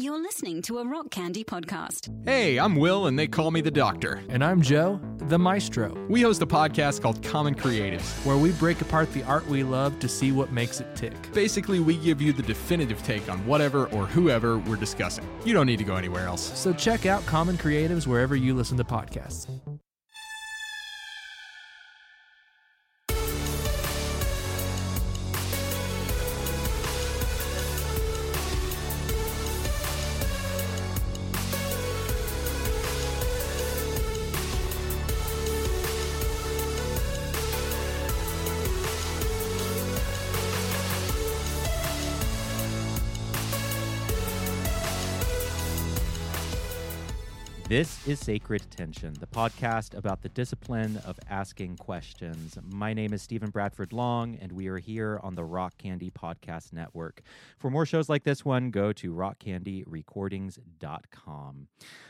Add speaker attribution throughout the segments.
Speaker 1: You're listening to a Rock Candy podcast.
Speaker 2: Hey, I'm Will, and they call me the Doctor.
Speaker 3: And I'm Joe, the Maestro,
Speaker 2: We host a podcast called Common Creatives.
Speaker 3: where we break apart the art we love to see what makes it tick.
Speaker 2: Basically, we give you the definitive take on whatever or whoever we're discussing. You don't need to go anywhere else.
Speaker 3: So check out Common Creatives wherever you listen to podcasts.
Speaker 4: This is Sacred Tension, the podcast about the discipline of asking questions. My name is Stephen Bradford Long, and we are here on the Rock Candy Podcast Network. For more shows like this one, go to rockcandyrecordings.com.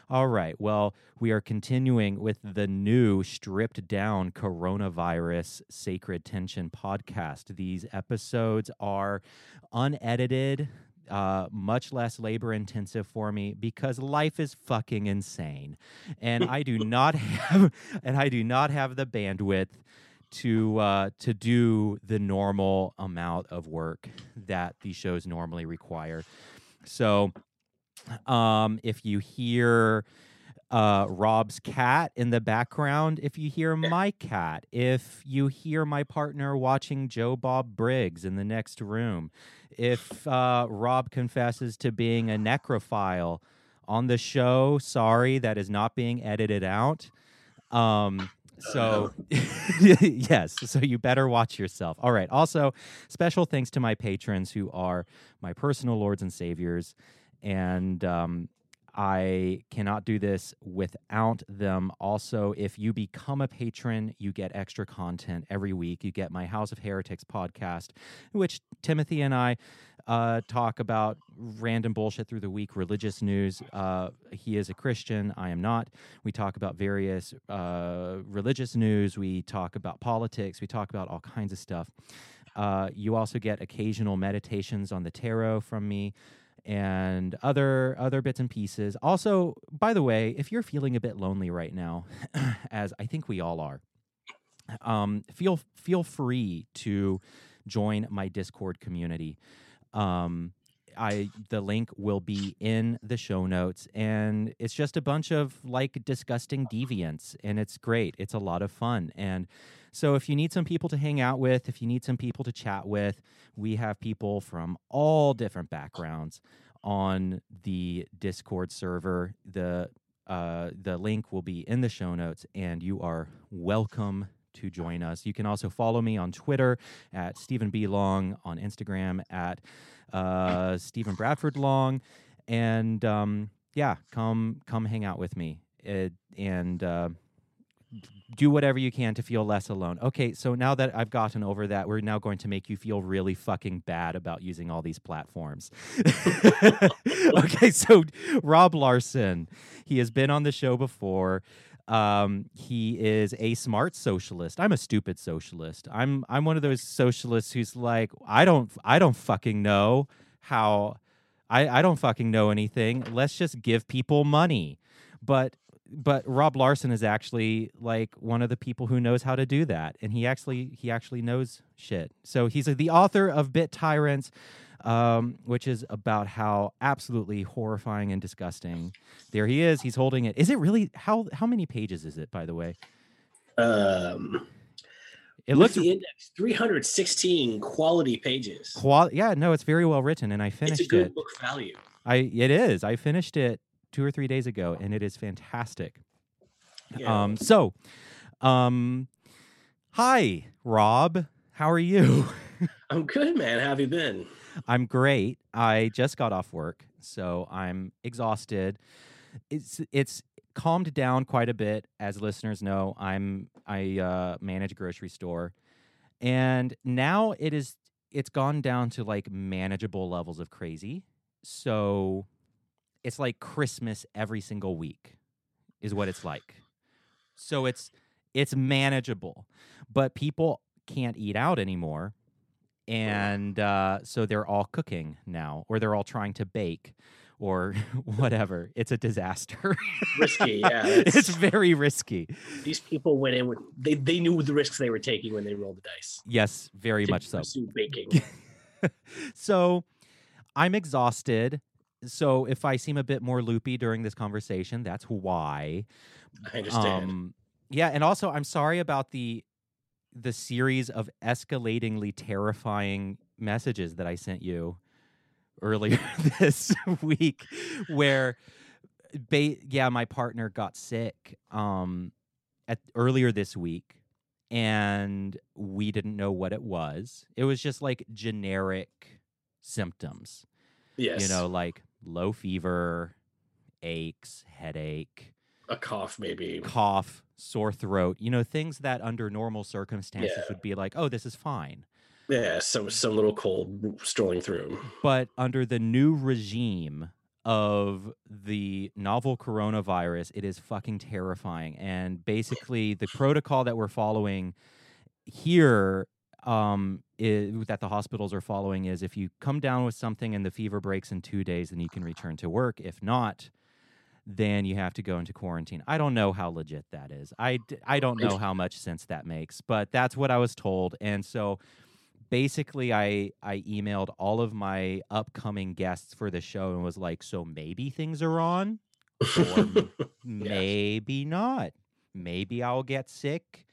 Speaker 4: All right, well, we are continuing with the new stripped down coronavirus Sacred Tension podcast. These episodes are unedited uh, much less labor intensive for me because life is fucking insane, and I do not have and I do not have the bandwidth to uh, to do the normal amount of work that these shows normally require. So, um, if you hear uh, Rob's cat in the background, if you hear my cat, if you hear my partner watching Joe Bob Briggs in the next room, if uh, Rob confesses to being a necrophile on the show, sorry, that is not being edited out. Um, so, yes, so you better watch yourself. All right. Also, special thanks to my patrons who are my personal lords and saviors. And um, I cannot do this without them. Also, if you become a patron, you get extra content every week. You get my House of Heretics podcast, which Timothy and I uh, talk about random bullshit through the week, religious news. Uh, he is a Christian, I am not. We talk about various uh, religious news. We talk about politics. We talk about all kinds of stuff. Uh, you also get occasional meditations on the tarot from me and other other bits and pieces. Also, by the way, if you're feeling a bit lonely right now, as I think we all are, um, feel feel free to join my Discord community. Um, I the link will be in the show notes, and it's just a bunch of like disgusting deviants, and it's great. It's a lot of fun, and so if you need some people to hang out with, if you need some people to chat with, we have people from all different backgrounds on the Discord server. The uh, the link will be in the show notes, and you are welcome to join us. You can also follow me on Twitter at Stephen B. Long, on Instagram at uh, Stephen Bradford Long, and um, yeah, come come hang out with me. It, and uh, do whatever you can to feel less alone. Okay, so now that I've gotten over that, we're now going to make you feel really fucking bad about using all these platforms. okay, so Rob Larson, he has been on the show before. Um, he is a smart socialist. I'm a stupid socialist. I'm I'm one of those socialists who's like, I don't I don't fucking know how I, I don't fucking know anything. Let's just give people money. But but Rob Larson is actually like one of the people who knows how to do that, and he actually he actually knows shit. So he's uh, the author of Bit Tyrants, um, which is about how absolutely horrifying and disgusting. There he is. He's holding it. Is it really how how many pages is it? By the way,
Speaker 5: Um,
Speaker 4: it looks
Speaker 5: the index 316 quality pages.
Speaker 4: qual. Yeah, no, it's very well written, and I
Speaker 5: It's
Speaker 4: finished
Speaker 5: a good
Speaker 4: it.
Speaker 5: book value.
Speaker 4: I it is. I finished it two or three days ago, and it is fantastic.
Speaker 5: Yeah.
Speaker 4: Um, so, um, hi, Rob. How are you?
Speaker 5: I'm good, man. How have you been?
Speaker 4: I'm great. I just got off work, so I'm exhausted. It's it's calmed down quite a bit, as listeners know. I'm I uh, manage a grocery store, and now it is it's gone down to like manageable levels of crazy. So it's like Christmas every single week, is what it's like. So it's it's manageable, but people can't eat out anymore and uh, so they're all cooking now, or they're all trying to bake, or whatever. It's a disaster.
Speaker 5: Risky, yeah,
Speaker 4: it's
Speaker 5: that's-
Speaker 4: very risky.
Speaker 5: These people went in with they, they knew the risks they were taking when they rolled the dice.
Speaker 4: Yes, very much so.
Speaker 5: baking.
Speaker 4: so I'm exhausted. So if I seem a bit more loopy during this conversation, that's why.
Speaker 5: I understand.
Speaker 4: Um, yeah, and also I'm sorry about the the series of escalatingly terrifying messages that I sent you earlier this week, where, ba- yeah, my partner got sick um, at earlier this week, and we didn't know what it was. It was just like generic symptoms
Speaker 5: yes,
Speaker 4: you know, like low fever, aches, headache,
Speaker 5: a cough maybe.
Speaker 4: cough, sore throat, you know, things that under normal circumstances
Speaker 5: Yeah.
Speaker 4: would be like, oh, this is fine.
Speaker 5: Yeah, some some little cold strolling through.
Speaker 4: But under the new regime of the novel coronavirus, it is fucking terrifying. And basically, the protocol that we're following here um is, that the hospitals are following is if you come down with something and the fever breaks in two days then you can return to work. If not then you have to go into quarantine. I don't know how legit that is. I, I don't know how much sense that makes but that's what i was told. And so basically i i emailed all of my upcoming guests for the show and was like so maybe things are on or maybe not. Maybe i'll get sick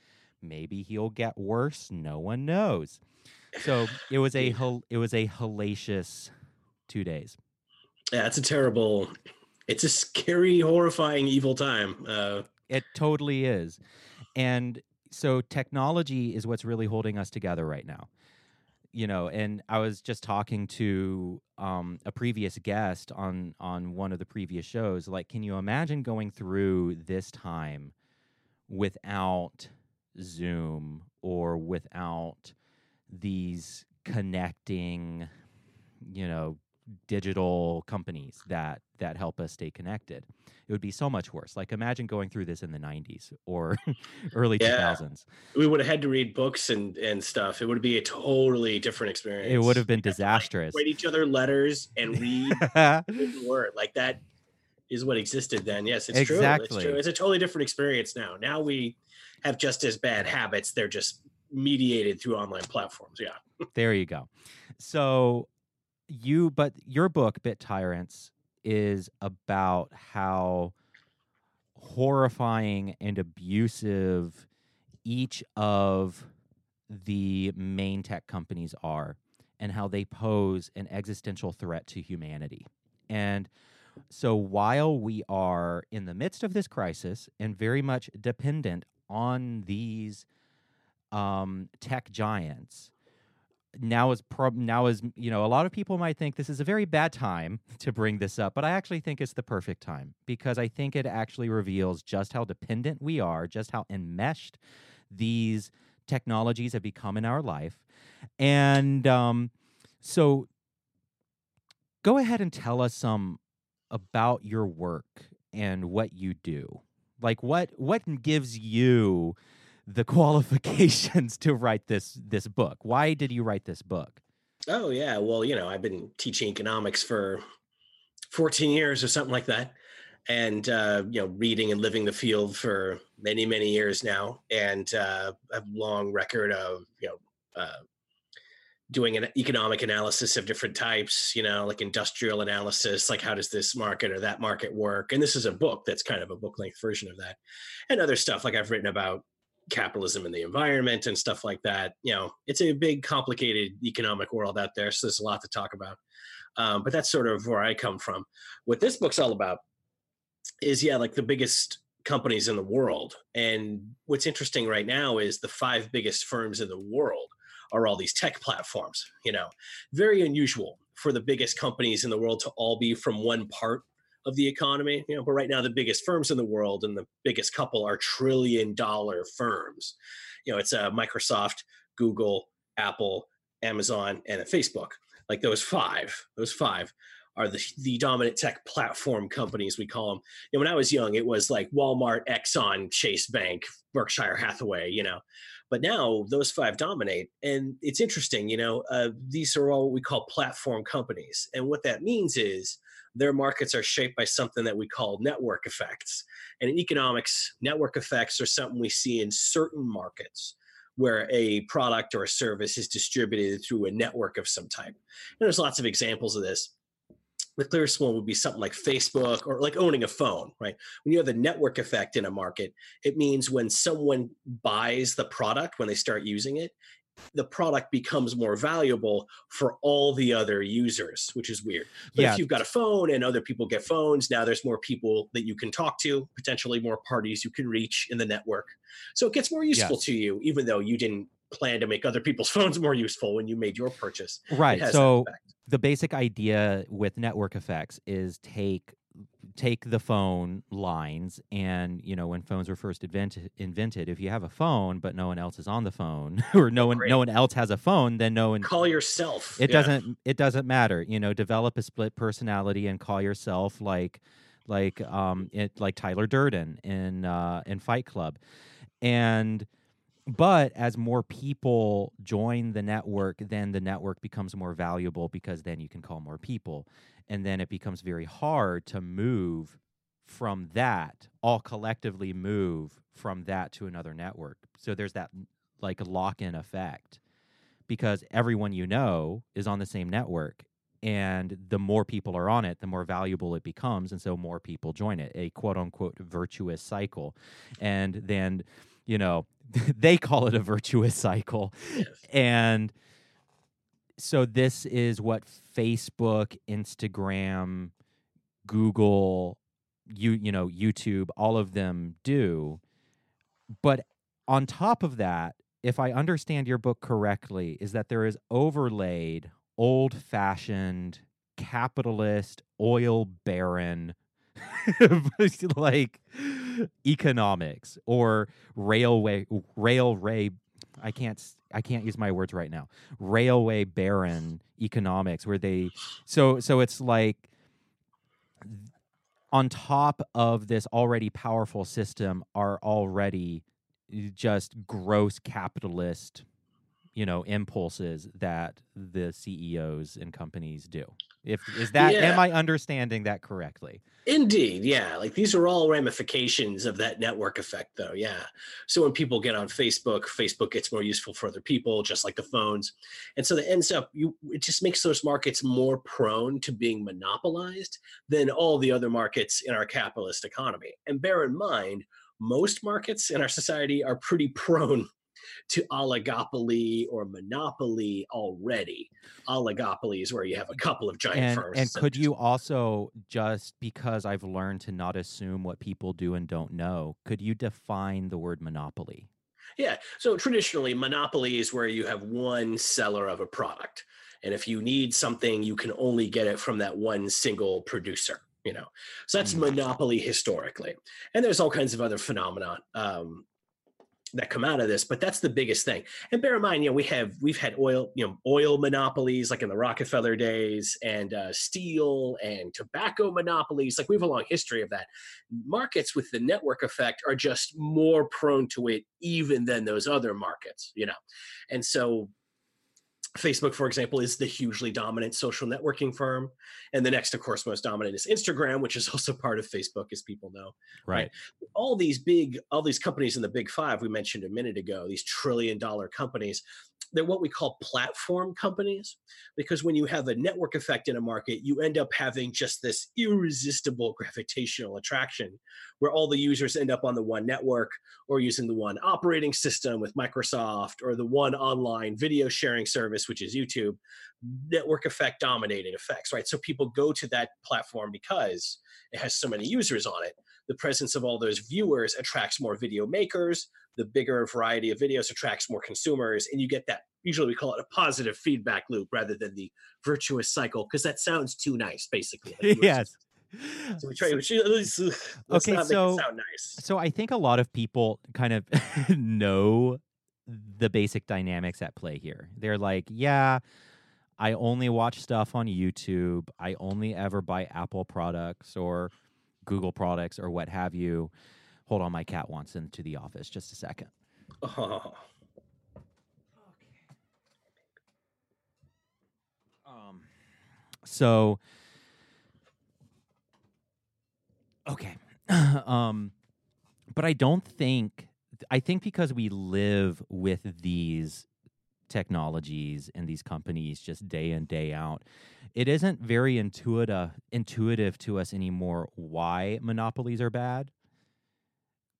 Speaker 4: maybe he'll get worse no one knows so it was a it was a hellacious two days
Speaker 5: Yeah, it's a terrible. It's a scary, horrifying, evil time. Uh,
Speaker 4: it totally is and so technology is what's really holding us together right now you know and i was just talking to um, a previous guest on on one of the previous shows like can you imagine going through this time without zoom or without these connecting you know digital companies that that help us stay connected it would be so much worse like imagine going through this in the 90s or early
Speaker 5: Yeah.
Speaker 4: 2000s
Speaker 5: we would have had to read books and and stuff. It would be a totally different experience.
Speaker 4: it would have been
Speaker 5: like,
Speaker 4: disastrous
Speaker 5: write each other letters and read the word like that is what existed then. Yes, it's true. It's true. It's a totally different experience now. Now we have just as bad habits. They're just mediated through online platforms. Yeah.
Speaker 4: there you go so you but your book bit tyrants is about how horrifying and abusive each of the main tech companies are and how they pose an existential threat to humanity and so while we are in the midst of this crisis and very much dependent on these um, tech giants. Now is now is you know a lot of people might think this is a very bad time to bring this up but i actually think it's the perfect time because i think it actually reveals just how dependent we are just how enmeshed these technologies have become in our life. And um, so go ahead and tell us some about your work and what you do like what what gives you the qualifications to write this this book why did you write this book
Speaker 5: Oh yeah. Well, you know, I've been teaching economics for 14 years or something like that. And uh, you know, reading and living the field for many, many years now. And uh a long record of, you know, uh doing an economic analysis of different types, you know, like industrial analysis, like how does this market or that market work? And this is a book that's kind of a book length version of that. And other stuff like I've written about capitalism and the environment and stuff like that. You know, it's a big, complicated economic world out there, so there's a lot to talk about. Um, but that's sort of where I come from. What this book's all about is, yeah, like the biggest companies in the world. And what's interesting right now is the five biggest firms in the world are all these tech platforms. You know, very unusual for the biggest companies in the world to all be from one part of the economy. You know, but right now the biggest firms in the world and the biggest couple are trillion dollar firms. You know, it's uh, Microsoft, Google, Apple, Amazon, and Facebook. Like those five, those five are the, the dominant tech platform companies we call them. You know, when I was young, it was like Walmart, Exxon, Chase Bank, Berkshire Hathaway. You know, but now those five dominate, and it's interesting. You know, uh, these are all what we call platform companies, and what that means is their markets are shaped by something that we call network effects. And in economics, network effects are something we see in certain markets where a product or a service is distributed through a network of some type. And there's lots of examples of this. The clearest one would be something like Facebook or like owning a phone, right? When you have the network effect in a market, it means when someone buys the product, when they start using it, the product becomes more valuable for all the other users, which is weird. But
Speaker 4: Yeah.
Speaker 5: if you've got a phone and other people get phones, now there's more people that you can talk to, potentially more parties you can reach in the network. So it gets more useful to you, even though you didn't plan to make other people's phones more useful when you made your purchase.
Speaker 4: Right. So. The basic idea with network effects is take take the phone lines and you know when phones were first invented invented if you have a phone but no one else is on the phone or no one
Speaker 5: Great.
Speaker 4: no one else has a phone then no one
Speaker 5: call yourself.
Speaker 4: it
Speaker 5: Yeah.
Speaker 4: doesn't it doesn't matter you know develop a split personality and call yourself like like um it like tyler durden in uh in fight club and but as more people join the network then the network becomes more valuable because then you can call more people. And then it becomes very hard to move from that all collectively move from that to another network. So there's that like lock-in effect because everyone you know is on the same network and the more people are on it the more valuable it becomes and so more people join it a quote unquote virtuous cycle. And then you know they call it a virtuous cycle
Speaker 5: Yes.
Speaker 4: and so this is what facebook instagram google you you know youtube all of them do but on top of that if i understand your book correctly is that there is overlaid old fashioned capitalist oil baron like economics or railway railway I can't I can't use my words right now. Railway baron economics where they so so it's like on top of this already powerful system are already just gross capitalist you know impulses that the CEOs and companies do. If is that am I understanding that correctly?
Speaker 5: Indeed, yeah. Like these are all ramifications of that network effect, though. Yeah. So when people get on Facebook, Facebook gets more useful for other people, just like the phones, and so that ends up you. It just makes those markets more prone to being monopolized than all the other markets in our capitalist economy. And bear in mind, most markets in our society are pretty prone to oligopoly or monopoly already. Oligopoly is where you have a couple of giant
Speaker 4: and
Speaker 5: firms.
Speaker 4: and could you also just because I've learned to not assume what people do and don't know, could you define the word monopoly?
Speaker 5: Yeah. So traditionally, monopoly is where you have one seller of a product. And if you need something, you can only get it from that one single producer, you know. So that's
Speaker 4: Mm.
Speaker 5: monopoly historically. And there's all kinds of other phenomena um, that come out of this, but that's the biggest thing. And bear in mind, you know, we have we've had oil, you know, oil monopolies like in the Rockefeller days, and uh, steel and tobacco monopolies. Like we have a long history of that. Markets with the network effect are just more prone to it, even than those other markets, you know. And so, Facebook, for example, is the hugely dominant social networking firm, and the next, of course, most dominant is Instagram, which is also part of Facebook, as people know
Speaker 4: Right.
Speaker 5: all these big all these companies in the big five we mentioned a minute ago these trillion dollar companies they're what we call platform companies because when you have a network effect in a market you end up having just this irresistible gravitational attraction where all the users end up on the one network or using the one operating system with microsoft or the one online video sharing service which is youtube network effect dominating effects right? So people go to that platform because it has so many users on it. The presence of all those viewers attracts more video makers the bigger variety of videos attracts more consumers and you get that usually we call it a positive feedback loop rather than the virtuous cycle because that sounds too nice basically like
Speaker 4: yes.
Speaker 5: so we try let's
Speaker 4: Okay,
Speaker 5: not
Speaker 4: so-
Speaker 5: it sound nice
Speaker 4: So I think a lot of people kind of know the basic dynamics at play here. They're like, yeah, I only watch stuff on YouTube. I only ever buy Apple products or Google products or what have you. Hold on, my cat wants into the office. Just a second.
Speaker 5: oh,
Speaker 4: Um, so Okay. um, but I don't think I think because we live with these technologies and these companies just day in day out, it isn't very intuitive intuitive to us anymore why monopolies are bad.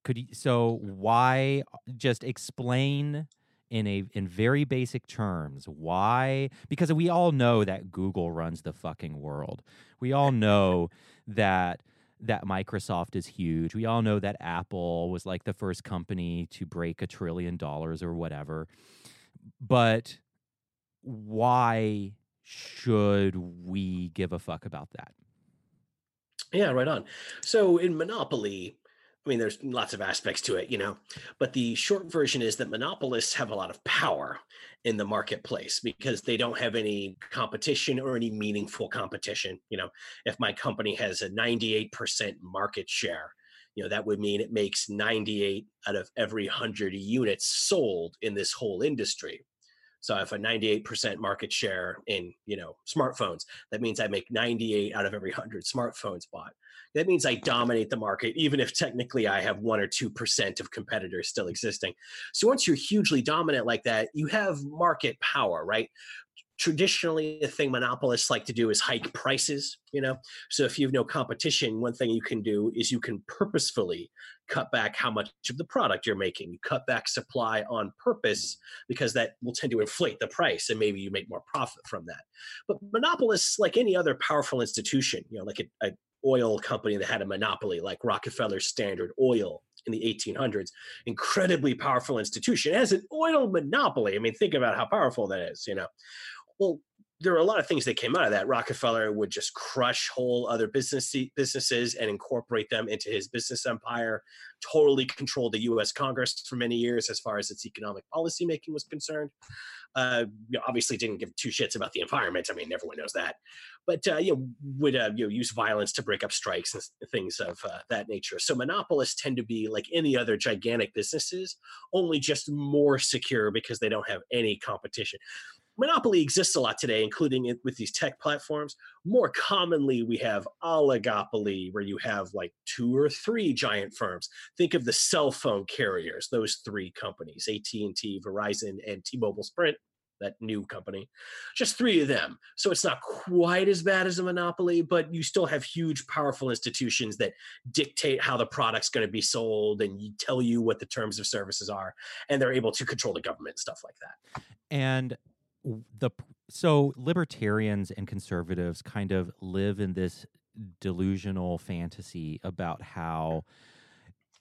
Speaker 4: Could you, so why uh, just explain in a in very basic terms why because we all know that Google runs the fucking world. We all know that that Microsoft is huge. We all know that Apple was like the first company to break a trillion dollars or whatever. But why should we give a fuck about that?
Speaker 5: Yeah, right on. So in Monopoly, I mean, there's lots of aspects to it, you know, but the short version is that monopolists have a lot of power in the marketplace because they don't have any competition or any meaningful competition. You know, if my company has a 98% market share, you know, that would mean it makes 98 out of every 100 units sold in this whole industry. So if a 98% market share in, you know, smartphones. That means I make 98 out of every 100 smartphones bought. That means I dominate the market, even if technically I have one or 2% of competitors still existing. So once you're hugely dominant like that, you have market power, right? traditionally the thing monopolists like to do is hike prices you know so if you have no competition one thing you can do is you can purposefully cut back how much of the product you're making you cut back supply on purpose because that will tend to inflate the price and maybe you make more profit from that but monopolists like any other powerful institution you know like a, a oil company that had a monopoly like rockefeller standard oil in the 1800s incredibly powerful institution. It has an oil monopoly. I mean think about how powerful that is you know? Well, there are a lot of things that came out of that. Rockefeller would just crush whole other business businesses and incorporate them into his business empire. Totally controlled the U.S. Congress for many years as far as its economic policy making was concerned. Uh, you know, obviously, didn't give two shits about the environment. I mean, everyone knows that. But uh, you know, would uh, you know, use violence to break up strikes and things of uh, that nature. So monopolists tend to be like any other gigantic businesses, only just more secure because they don't have any competition monopoly exists a lot today, including it with these tech platforms. More commonly, we have oligopoly, where you have like two or three giant firms. Think of the cell phone carriers; those three companies: AT and T, Verizon, and T-Mobile, Sprint. That new company, just three of them. So it's not quite as bad as a monopoly, but you still have huge, powerful institutions that dictate how the product's going to be sold and tell you what the terms of services are, and they're able to control the government stuff like that.
Speaker 4: And the so libertarians and conservatives kind of live in this delusional fantasy about how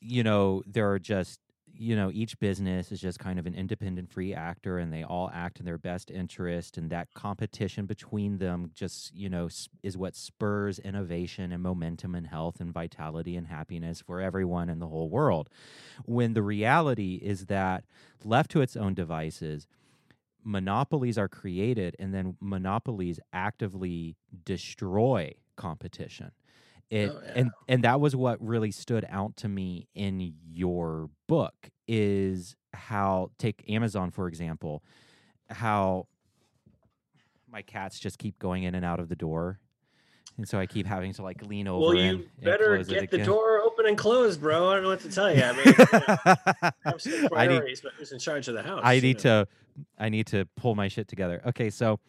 Speaker 4: you know there are just you know each business is just kind of an independent free actor and they all act in their best interest and that competition between them just you know is what spurs innovation and momentum and health and vitality and happiness for everyone in the whole world. When the reality is that left to its own devices monopolies are created and then monopolies actively destroy competition. It, oh, yeah. and and that was what really stood out to me in your book is how take Amazon for example how my cats just keep going in and out of the door and so I keep having to like lean over.
Speaker 5: Well, you
Speaker 4: and,
Speaker 5: better
Speaker 4: and
Speaker 5: get the door open and closed, bro. I don't know what to tell you. I mean, you some priorities, but who's in charge of the house?
Speaker 4: I need know? to, I need to pull my shit together. Okay, so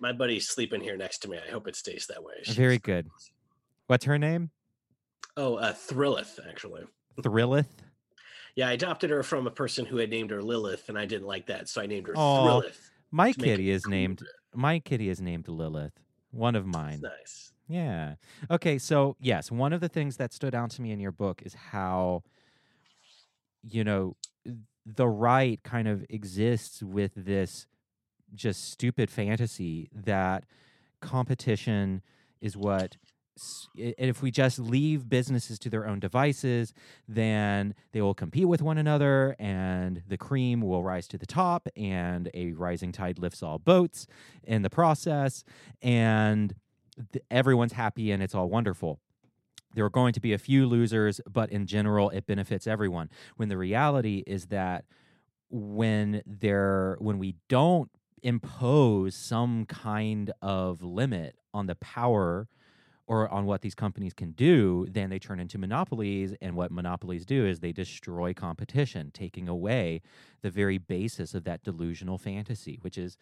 Speaker 5: my buddy's sleeping here next to me. I hope it stays that way.
Speaker 4: She's very good. What's her name?
Speaker 5: Oh, uh, Thrillith, actually.
Speaker 4: Thrillith.
Speaker 5: Yeah, I adopted her from a person who had named her Lilith, and I didn't like that, so I named her oh, Thrillith.
Speaker 4: My kitty is named. My kitty is named Lilith. One of mine.
Speaker 5: That's nice.
Speaker 4: Yeah. Okay. So, yes, one of the things that stood out to me in your book is how, you know, the right kind of exists with this just stupid fantasy that competition is what and if we just leave businesses to their own devices, then they will compete with one another and the cream will rise to the top and a rising tide lifts all boats in the process. And everyone's happy and it's all wonderful. There are going to be a few losers, but in general, it benefits everyone. When the reality is that when there, when we don't impose some kind of limit on the power or on what these companies can do, then they turn into monopolies. And what monopolies do is they destroy competition, taking away the very basis of that delusional fantasy, which is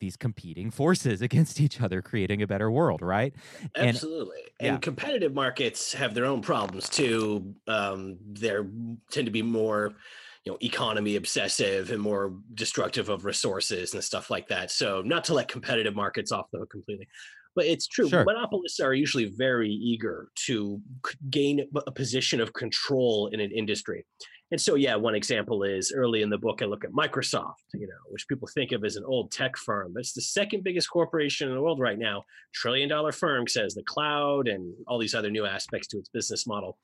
Speaker 4: these competing forces against each other, creating a better world, right?
Speaker 5: Absolutely. And,
Speaker 4: yeah.
Speaker 5: and competitive markets have their own problems too. Um, they're tend to be more you know economy obsessive and more destructive of resources and stuff like that so not to let competitive markets off the hook completely but it's true
Speaker 4: Sure.
Speaker 5: monopolists are usually very eager to gain a position of control in an industry and so yeah one example is early in the book i look at microsoft you know which people think of as an old tech firm but it's the second biggest corporation in the world right now. Trillion dollar firm says the cloud and all these other new aspects to its business model.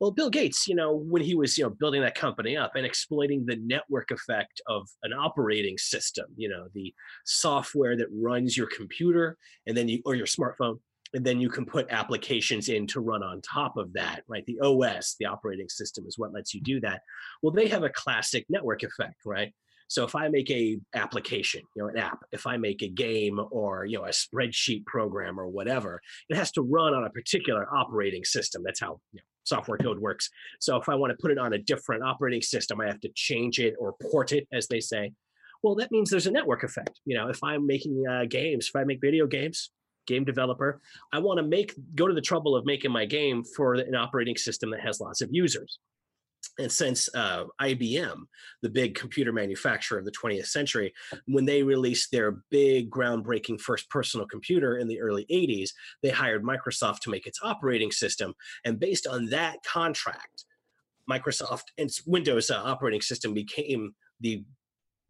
Speaker 5: Well, Bill Gates, you know, when he was, you know, building that company up and exploiting the network effect of an operating system, you know, the software that runs your computer and then you or your smartphone, and then you can put applications in to run on top of that, right? The OS, the operating system is what lets you do that. Well, they have a classic network effect, right? So if I make a application, you know, an app, if I make a game or you know a spreadsheet program or whatever, it has to run on a particular operating system. That's how you know, software code works. So if I want to put it on a different operating system, I have to change it or port it, as they say. Well, that means there's a network effect. You know, if I'm making uh, games, if I make video games, game developer, I want to make go to the trouble of making my game for an operating system that has lots of users. And since uh, IBM, the big computer manufacturer of the 20th century, when they released their big groundbreaking first personal computer in the early 80s, they hired Microsoft to make its operating system. And based on that contract, Microsoft and Windows uh, operating system became the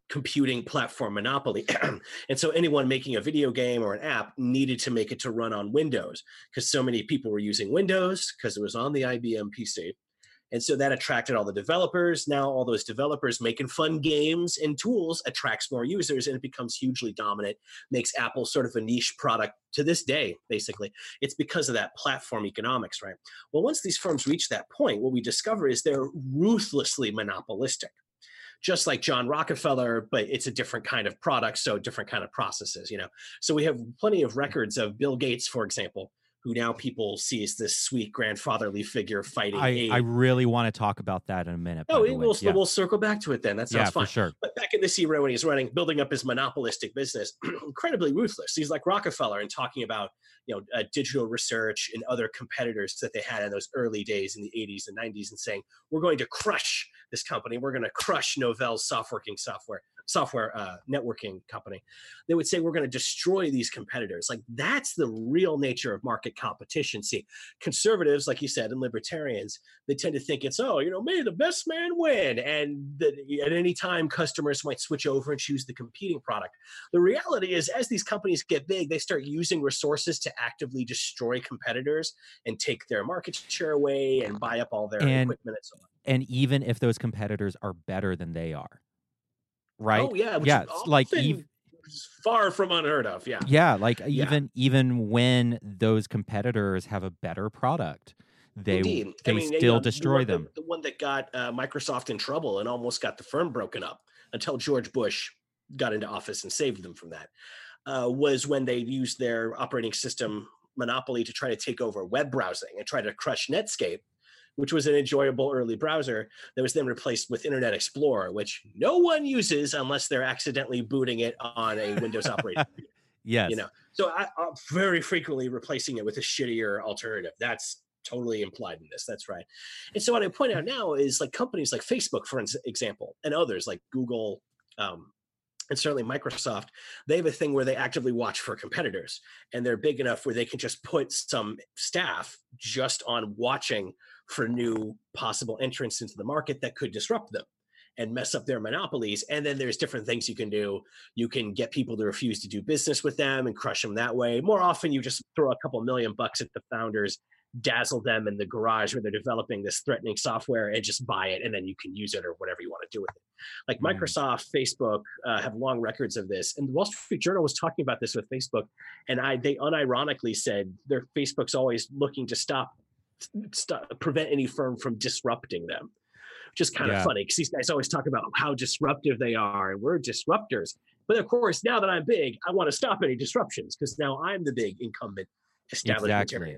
Speaker 5: computing platform monopoly. and so anyone making a video game or an app needed to make it to run on Windows because so many people were using Windows because it was on the IBM PC. And so that attracted all the developers. Now all those developers making fun games and tools attracts more users and it becomes hugely dominant, makes Apple sort of a niche product to this day, basically. It's because of that platform economics, right? Well, once these firms reach that point, what we discover is they're ruthlessly monopolistic. Just like John Rockefeller, but it's a different kind of product, so different kind of processes, you know. So we have plenty of records of Bill Gates, for example, who now people see as this sweet grandfatherly figure fighting
Speaker 4: I. I really want to talk about that in a minute.
Speaker 5: No,
Speaker 4: by the way.
Speaker 5: we'll,
Speaker 4: yeah,
Speaker 5: we'll circle back to it then. That sounds
Speaker 4: yeah
Speaker 5: fine.
Speaker 4: for sure.
Speaker 5: But back in this era when he's running, building up his monopolistic business, incredibly ruthless. He's like Rockefeller and talking about you know uh, digital research and other competitors that they had in those early days in the 80s and 90s, and saying we're going to crush this company. We're going to crush Novell's softworking software software uh, networking company. They would say we're going to destroy these competitors. Like that's the real nature of market competition. See, conservatives, like you said, and libertarians, they tend to think it's oh, you know, may the best man win, and that at any time customers might switch over and choose the competing product. The reality is, as these companies get big, they start using resources to actively destroy competitors and take their market share away and buy up all their
Speaker 4: And-
Speaker 5: equipment and so on.
Speaker 4: And even if those competitors are better than they are, right?
Speaker 5: Oh yeah,
Speaker 4: yeah, like
Speaker 5: often
Speaker 4: ev-
Speaker 5: far from unheard of. Yeah.
Speaker 4: yeah, like
Speaker 5: Yeah.
Speaker 4: even even when those competitors have a better product, they
Speaker 5: Indeed. I
Speaker 4: they
Speaker 5: mean, you
Speaker 4: still
Speaker 5: know, the
Speaker 4: destroy
Speaker 5: one-
Speaker 4: them.
Speaker 5: The, the one that got uh, Microsoft in trouble and almost got the firm broken up until George Bush got into office and saved them from that uh, was when they used their operating system monopoly to try to take over web browsing and try to crush Netscape, which was an enjoyable early browser that was then replaced with Internet Explorer, which no one uses unless they're accidentally booting it on a Windows operating system
Speaker 4: Yes.
Speaker 5: you know? So I, i'm very frequently replacing it with a shittier alternative. That's totally implied in this that's right. And so what i point out now is like companies like facebook for example and others like google um, and certainly microsoft they have a thing where they actively watch for competitors and they're big enough where they can just put some staff just on watching for new possible entrants into the market that could disrupt them and mess up their monopolies. And then there's different things you can do. You can get people to refuse to do business with them and crush them that way. More often, you just throw a couple million bucks at the founders, dazzle them in the garage where they're developing this threatening software, and just buy it, and then you can use it or whatever you want to do with it. Like
Speaker 4: Mhm.
Speaker 5: Microsoft, Facebook uh, have long records of this, and the Wall Street Journal was talking about this with Facebook, and I they unironically said their Facebook's always looking to stop, stop prevent any firm from disrupting them which is kind
Speaker 4: Yeah.
Speaker 5: of funny because these guys always talk about how disruptive they are and we're disruptors. But of course, now that I'm big, I want to stop any disruptions because now I'm the big incumbent established
Speaker 4: Exactly.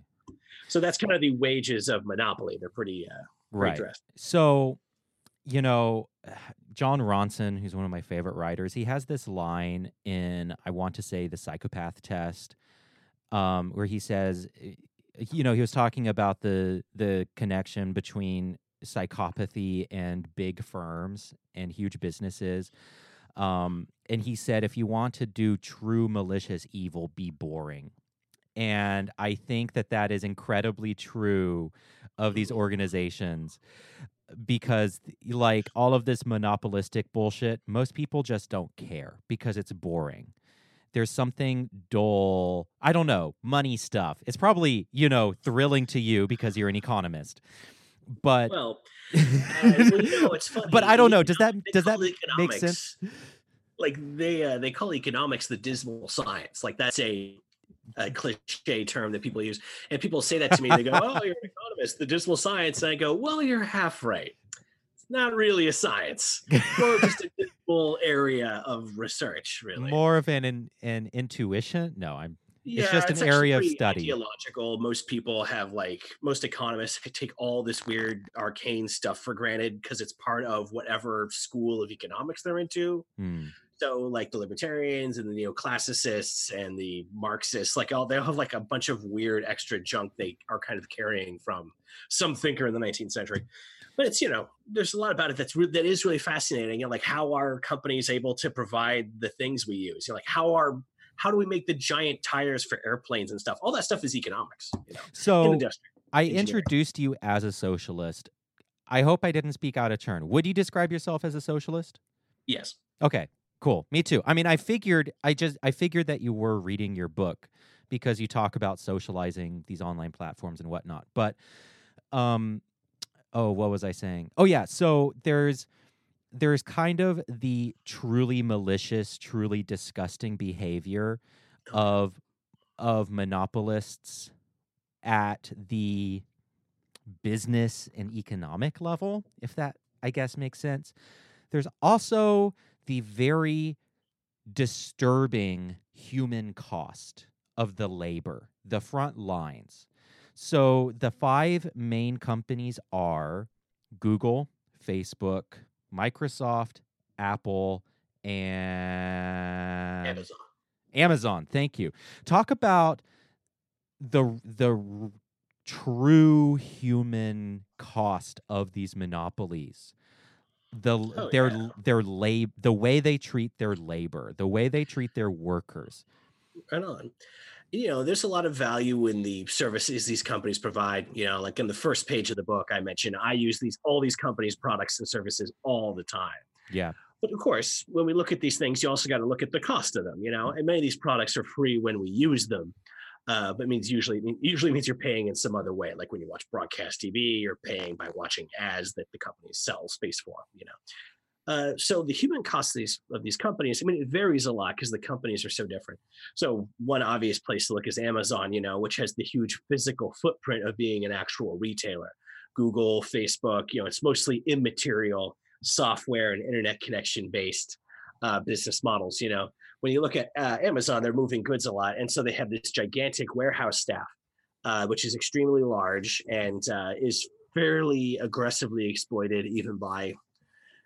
Speaker 5: So that's kind of the wages of monopoly. They're pretty uh,
Speaker 4: Right.
Speaker 5: dressed.
Speaker 4: So, you know, Jon Ronson, who's one of my favorite writers, he has this line in, I want to say, the psychopath test, um, where he says, you know, he was talking about the the connection between psychopathy and big firms and huge businesses. Um, and he said, if you want to do true malicious evil, be boring. And I think that that is incredibly true of these organizations because like all of this monopolistic bullshit most people just don't care because it's boring there's something dull i don't know money stuff it's probably you know thrilling to you because you're an economist but
Speaker 5: Well, uh, well, you know, it's funny.
Speaker 4: but i don't know does that does that make sense
Speaker 5: Like they uh, they call economics the dismal science. Like that's a, a cliche term that people use, and people say that to me. They go, "Oh, you're an economist, the dismal science." And I go, "Well, you're half right. It's not really a science, just a dismal area of research, really."
Speaker 4: more of an, an an intuition no i'm
Speaker 5: Yeah, it's
Speaker 4: just an area of study.
Speaker 5: Ideological. Most people have like most economists take all this weird arcane stuff for granted because it's part of whatever school of economics they're into.
Speaker 4: Hmm.
Speaker 5: So like the libertarians and the neoclassicists and the Marxists, like all they have like a bunch of weird extra junk they are kind of carrying from some thinker in the 19th century. But it's you know there's a lot about it that's re- that is really fascinating. You know, like how are companies able to provide the things we use? You know, like how are how do we make the giant tires for airplanes and stuff? All that stuff is economics. You know, in
Speaker 4: so
Speaker 5: industry.
Speaker 4: i introduced you as a socialist i hope i didn't speak out of turn would you describe yourself as a socialist
Speaker 5: Yes.
Speaker 4: Okay, cool. Me too. I mean, I figured I just I figured that you were reading your book because you talk about socializing these online platforms and whatnot. But um oh, what was I saying? Oh yeah, so there's there's kind of the truly malicious, truly disgusting behavior of of monopolists at the business and economic level, if that I guess makes sense. There's also the very disturbing human cost of the labor, the front lines. So the five main companies are Google, Facebook, Microsoft, Apple, and
Speaker 5: Amazon.
Speaker 4: Amazon. Thank you. Talk about the the true human cost of these monopolies. The
Speaker 5: Oh,
Speaker 4: their
Speaker 5: yeah.
Speaker 4: their lab the way they treat their labor, the way they treat their workers.
Speaker 5: Right on. You know, there's a lot of value in the services these companies provide. You know, like in the first page of the book, I mentioned I use these all these companies' products and services all the time.
Speaker 4: Yeah.
Speaker 5: But of course, when we look at these things, you also got to look at the cost of them. You know, mm. and many of these products are free when we use them. Uh, but means usually usually means you're paying in some other way, like when you watch broadcast TV, you're paying by watching ads that the companies sell space for. You know, uh, so the human cost of these of these companies, I mean, it varies a lot because the companies are so different. So one obvious place to look is Amazon, you know, which has the huge physical footprint of being an actual retailer. Google, Facebook, you know, it's mostly immaterial software and internet connection based uh, business models. You know, when you look at uh, Amazon, they're moving goods a lot, and so they have this gigantic warehouse staff, uh, which is extremely large and uh, is fairly aggressively exploited even by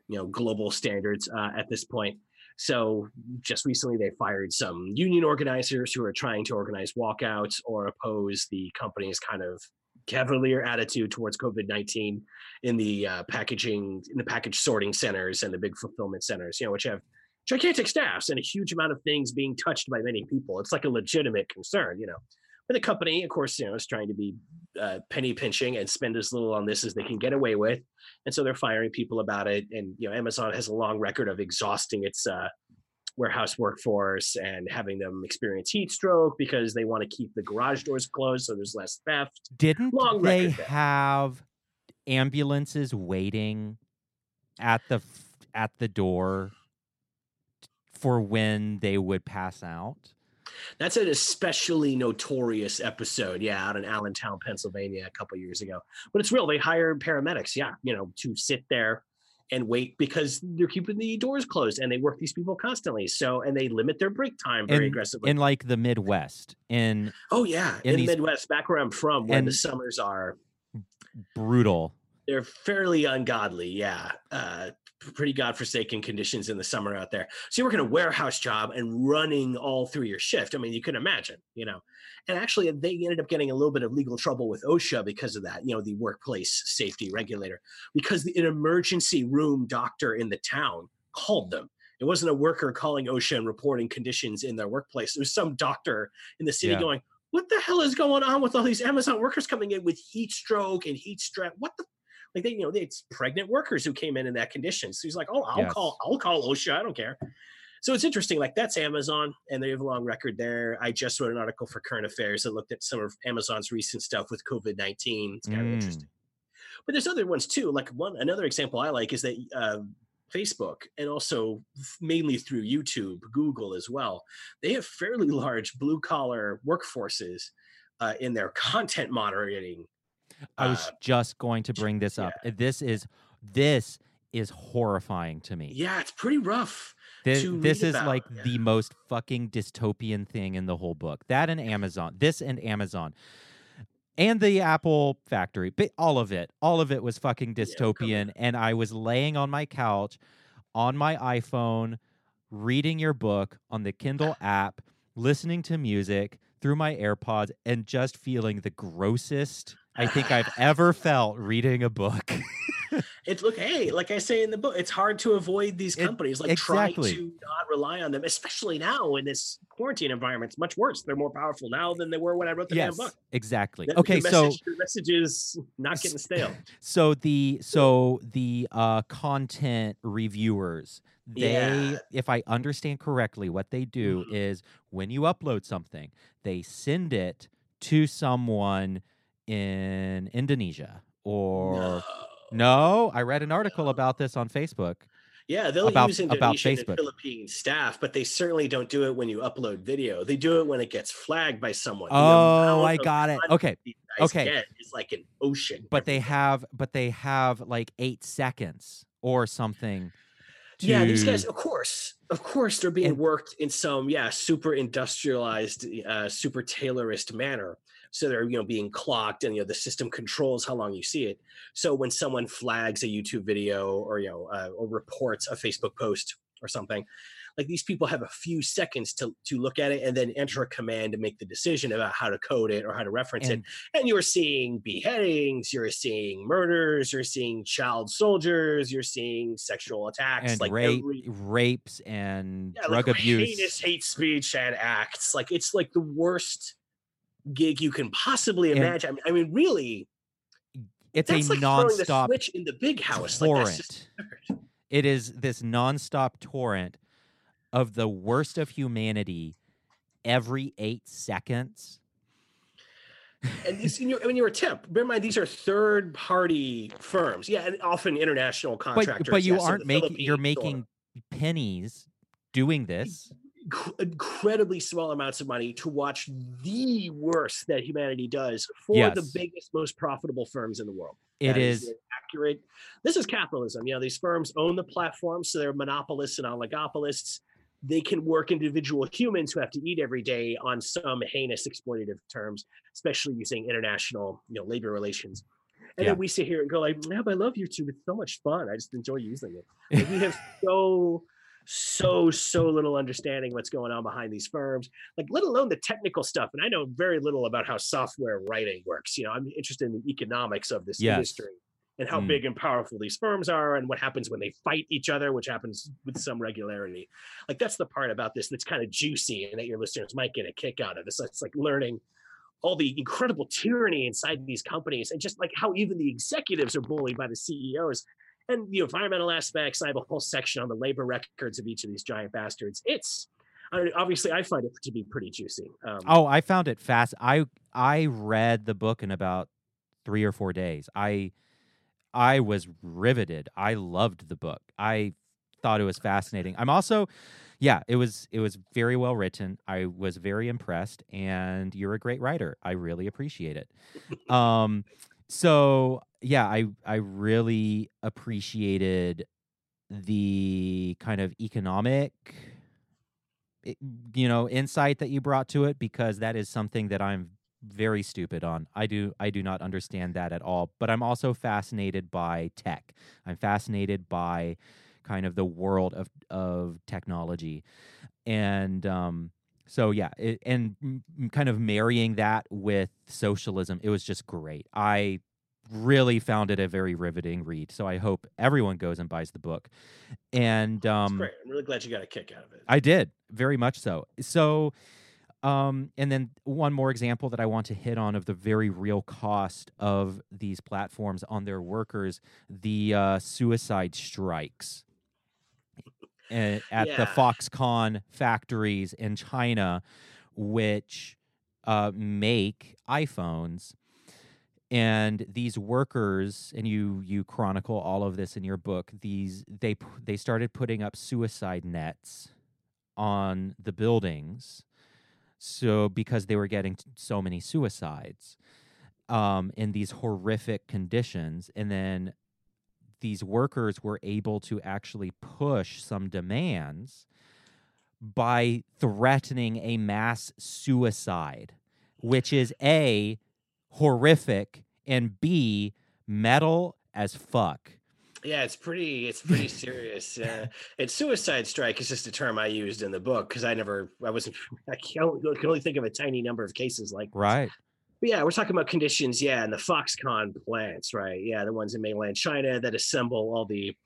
Speaker 5: you know global standards uh, at this point. So just recently, they fired some union organizers who are trying to organize walkouts or oppose the company's kind of cavalier attitude towards COVID nineteen in the uh, packaging, in the package sorting centers and the big fulfillment centers, you know, which have gigantic staffs and a huge amount of things being touched by many people. It's like a legitimate concern, you know. But the company, of course, you know, is trying to be uh, penny pinching and spend as little on this as they can get away with, and so they're firing people about it. And you know, Amazon has a long record of exhausting its uh, warehouse workforce and having them experience heat stroke because they want to keep the garage doors closed so there's less theft.
Speaker 4: Didn't
Speaker 5: Long
Speaker 4: they have ambulances waiting at the at the door for when they would pass out?
Speaker 5: That's an especially notorious episode, yeah, out in Allentown, Pennsylvania, a couple years ago. But it's real. They hired paramedics, yeah, you know, to sit there and wait because they're keeping the doors closed and they work these people constantly. So and they limit their break time very
Speaker 4: in,
Speaker 5: aggressively.
Speaker 4: in like the Midwest, in
Speaker 5: oh yeah,
Speaker 4: in
Speaker 5: in, the Midwest, back where I'm from, where the summers are
Speaker 4: brutal.
Speaker 5: they're fairly ungodly. Yeah. Uh, pretty godforsaken conditions in the summer out there. So you're working a warehouse job and running all through your shift. I mean, you can imagine, you know. And actually, they ended up getting a little bit of legal trouble with OSHA because of that, you know, the workplace safety regulator, because the, an emergency room doctor in the town called them. It wasn't a worker calling OSHA and reporting conditions in their workplace. It was some doctor in the city
Speaker 4: Yeah.
Speaker 5: going, What the hell is going on with all these Amazon workers coming in with heat stroke and heat stress? What the like they, you know, it's pregnant workers who came in in that condition. So he's like, oh, I'll
Speaker 4: Yes.
Speaker 5: call, I'll call OSHA. I don't care. So it's interesting. Like that's Amazon, and they have a long record there. I just wrote an article for Current Affairs that looked at some of Amazon's recent stuff with COVID nineteen. It's kind of
Speaker 4: Mm.
Speaker 5: interesting. But there's other ones too. Like one, another example I like is that uh, Facebook and also mainly through YouTube, Google as well. They have fairly large blue collar workforces uh, in their content moderating
Speaker 4: I was
Speaker 5: uh,
Speaker 4: just going to bring this up. This is this is horrifying to me.
Speaker 5: yeah, it's pretty rough.
Speaker 4: This, this is
Speaker 5: about,
Speaker 4: like
Speaker 5: yeah.
Speaker 4: the most fucking dystopian thing in the whole book. That and Amazon. This and Amazon. And the Apple factory. But all of it. All of it was fucking
Speaker 5: Yeah,
Speaker 4: dystopian. And I was laying on my couch on my iPhone, reading your book on the Kindle app, listening to music through my AirPods, and just feeling the grossest I think I've ever felt reading a book.
Speaker 5: It's look, hey, like I say in the book, it's hard to avoid these
Speaker 4: It-
Speaker 5: companies. Like
Speaker 4: exactly.
Speaker 5: try to not rely on them, especially now in this quarantine environment. It's much worse. They're more powerful now than they were when I wrote the damn
Speaker 4: yes,
Speaker 5: book.
Speaker 4: exactly.
Speaker 5: The-
Speaker 4: Okay,
Speaker 5: the
Speaker 4: so
Speaker 5: message, the message is not getting stale.
Speaker 4: So the so the uh content reviewers, they
Speaker 5: Yeah.
Speaker 4: if I understand correctly, what they do
Speaker 5: Mhm.
Speaker 4: is when you upload something, they send it to someone in Indonesia or
Speaker 5: No.
Speaker 4: no, I read an article about this on Facebook.
Speaker 5: Yeah, they'll
Speaker 4: About-
Speaker 5: use
Speaker 4: about
Speaker 5: Indonesian
Speaker 4: Facebook.
Speaker 5: and Philippine staff, but they certainly don't do it when you upload video. They do it when it gets flagged by someone.
Speaker 4: Oh, I got it. Okay. okay.
Speaker 5: It's like an ocean.
Speaker 4: But they have but they have like 8 seconds or something to
Speaker 5: Yeah, these guys, of course, of course, they're being
Speaker 4: And-
Speaker 5: worked in some, yeah, super industrialized, uh, super Taylorist manner. So they're, you know, being clocked, and you know, the system controls how long you see it. So when someone flags a YouTube video or you know, uh, or reports a Facebook post or something, like these people have a few seconds to to look at it and then enter a command to make the decision about how to code it or how to reference it
Speaker 4: and
Speaker 5: and you're seeing beheadings you're seeing murders you're seeing child soldiers you're seeing sexual attacks
Speaker 4: and
Speaker 5: like
Speaker 4: rape,
Speaker 5: every
Speaker 4: rapes and
Speaker 5: yeah,
Speaker 4: drug
Speaker 5: like
Speaker 4: abuse.
Speaker 5: heinous hate speech and acts like it's like the worst gig you can possibly
Speaker 4: And-
Speaker 5: imagine I mean, I mean really
Speaker 4: It's a
Speaker 5: like
Speaker 4: nonstop
Speaker 5: switch in the big house like
Speaker 4: torrent.
Speaker 5: absurd.
Speaker 4: it is this nonstop torrent of the worst of humanity every eight seconds.
Speaker 5: and these, you know, I mean, you're a tip. Bear in mind, these are third-party firms, yeah, and often international contractors.
Speaker 4: but you
Speaker 5: yeah, so
Speaker 4: aren't making you're making pennies doing this.
Speaker 5: Inc- incredibly small amounts of money to watch the worst that humanity does for the biggest, most profitable firms in the world.
Speaker 4: It is
Speaker 5: the accurate. This is capitalism. You know, these firms own the platform, so they're monopolists and oligopolists. They can work individual humans who have to eat every day on some heinous exploitative terms, especially using international, you know, labor relations. And
Speaker 4: Yeah.
Speaker 5: then we sit here and go like, "Yeah, I love YouTube. It's so much fun. I just enjoy using it." Like, we have so so so little understanding what's going on behind these firms like let alone the technical stuff and i know very little about how software writing works you know i'm interested in the economics of this
Speaker 4: Yes.
Speaker 5: industry and how
Speaker 4: Mm.
Speaker 5: big and powerful these firms are and what happens when they fight each other which happens with some regularity like that's the part about this that's kind of juicy and that your listeners might get a kick out of this it's like learning all the incredible tyranny inside these companies and just like how even the executives are bullied by the ceos and the environmental aspects. I have a whole section on the labor records of each of these giant bastards. It's I mean, obviously I find it to be pretty juicy. Um,
Speaker 4: Oh, I found it fast. I I read the book in about three or four days. I I was riveted. I loved the book. I thought it was fascinating. I'm also, yeah, it was it was very well written. I was very impressed, and you're a great writer. I really appreciate it. um, so yeah, I I really appreciated the kind of economic you know insight that you brought to it because that is something that I'm very stupid on. I do I do not understand that at all, but I'm also fascinated by tech. I'm fascinated by kind of the world of of technology. And um so yeah, it, and kind of marrying that with socialism, it was just great. I really found it a very riveting read. So I hope everyone goes and buys the book. And um
Speaker 5: great. I'm really glad you got a kick out of it.
Speaker 4: I did very much so. So, um, and then one more example that I want to hit on of the very real cost of these platforms on their workers: the uh, suicide strikes at the Foxconn factories in China, which uh, make iPhones. And these workers, and you you chronicle all of this in your book. These they they started putting up suicide nets on the buildings so because they were getting so many suicides um, in these horrific conditions and then these workers were able to actually push some demands by threatening a mass suicide which is a horrific and b metal as fuck
Speaker 5: Yeah, it's pretty. It's pretty serious. Uh, and suicide strike is just a term I used in the book because I never, I wasn't, I can only, can only think of a tiny number of cases like. this.
Speaker 4: right
Speaker 5: But yeah, we're talking about conditions. Yeah, and the Foxconn plants, right? Yeah, the ones in mainland China that assemble all the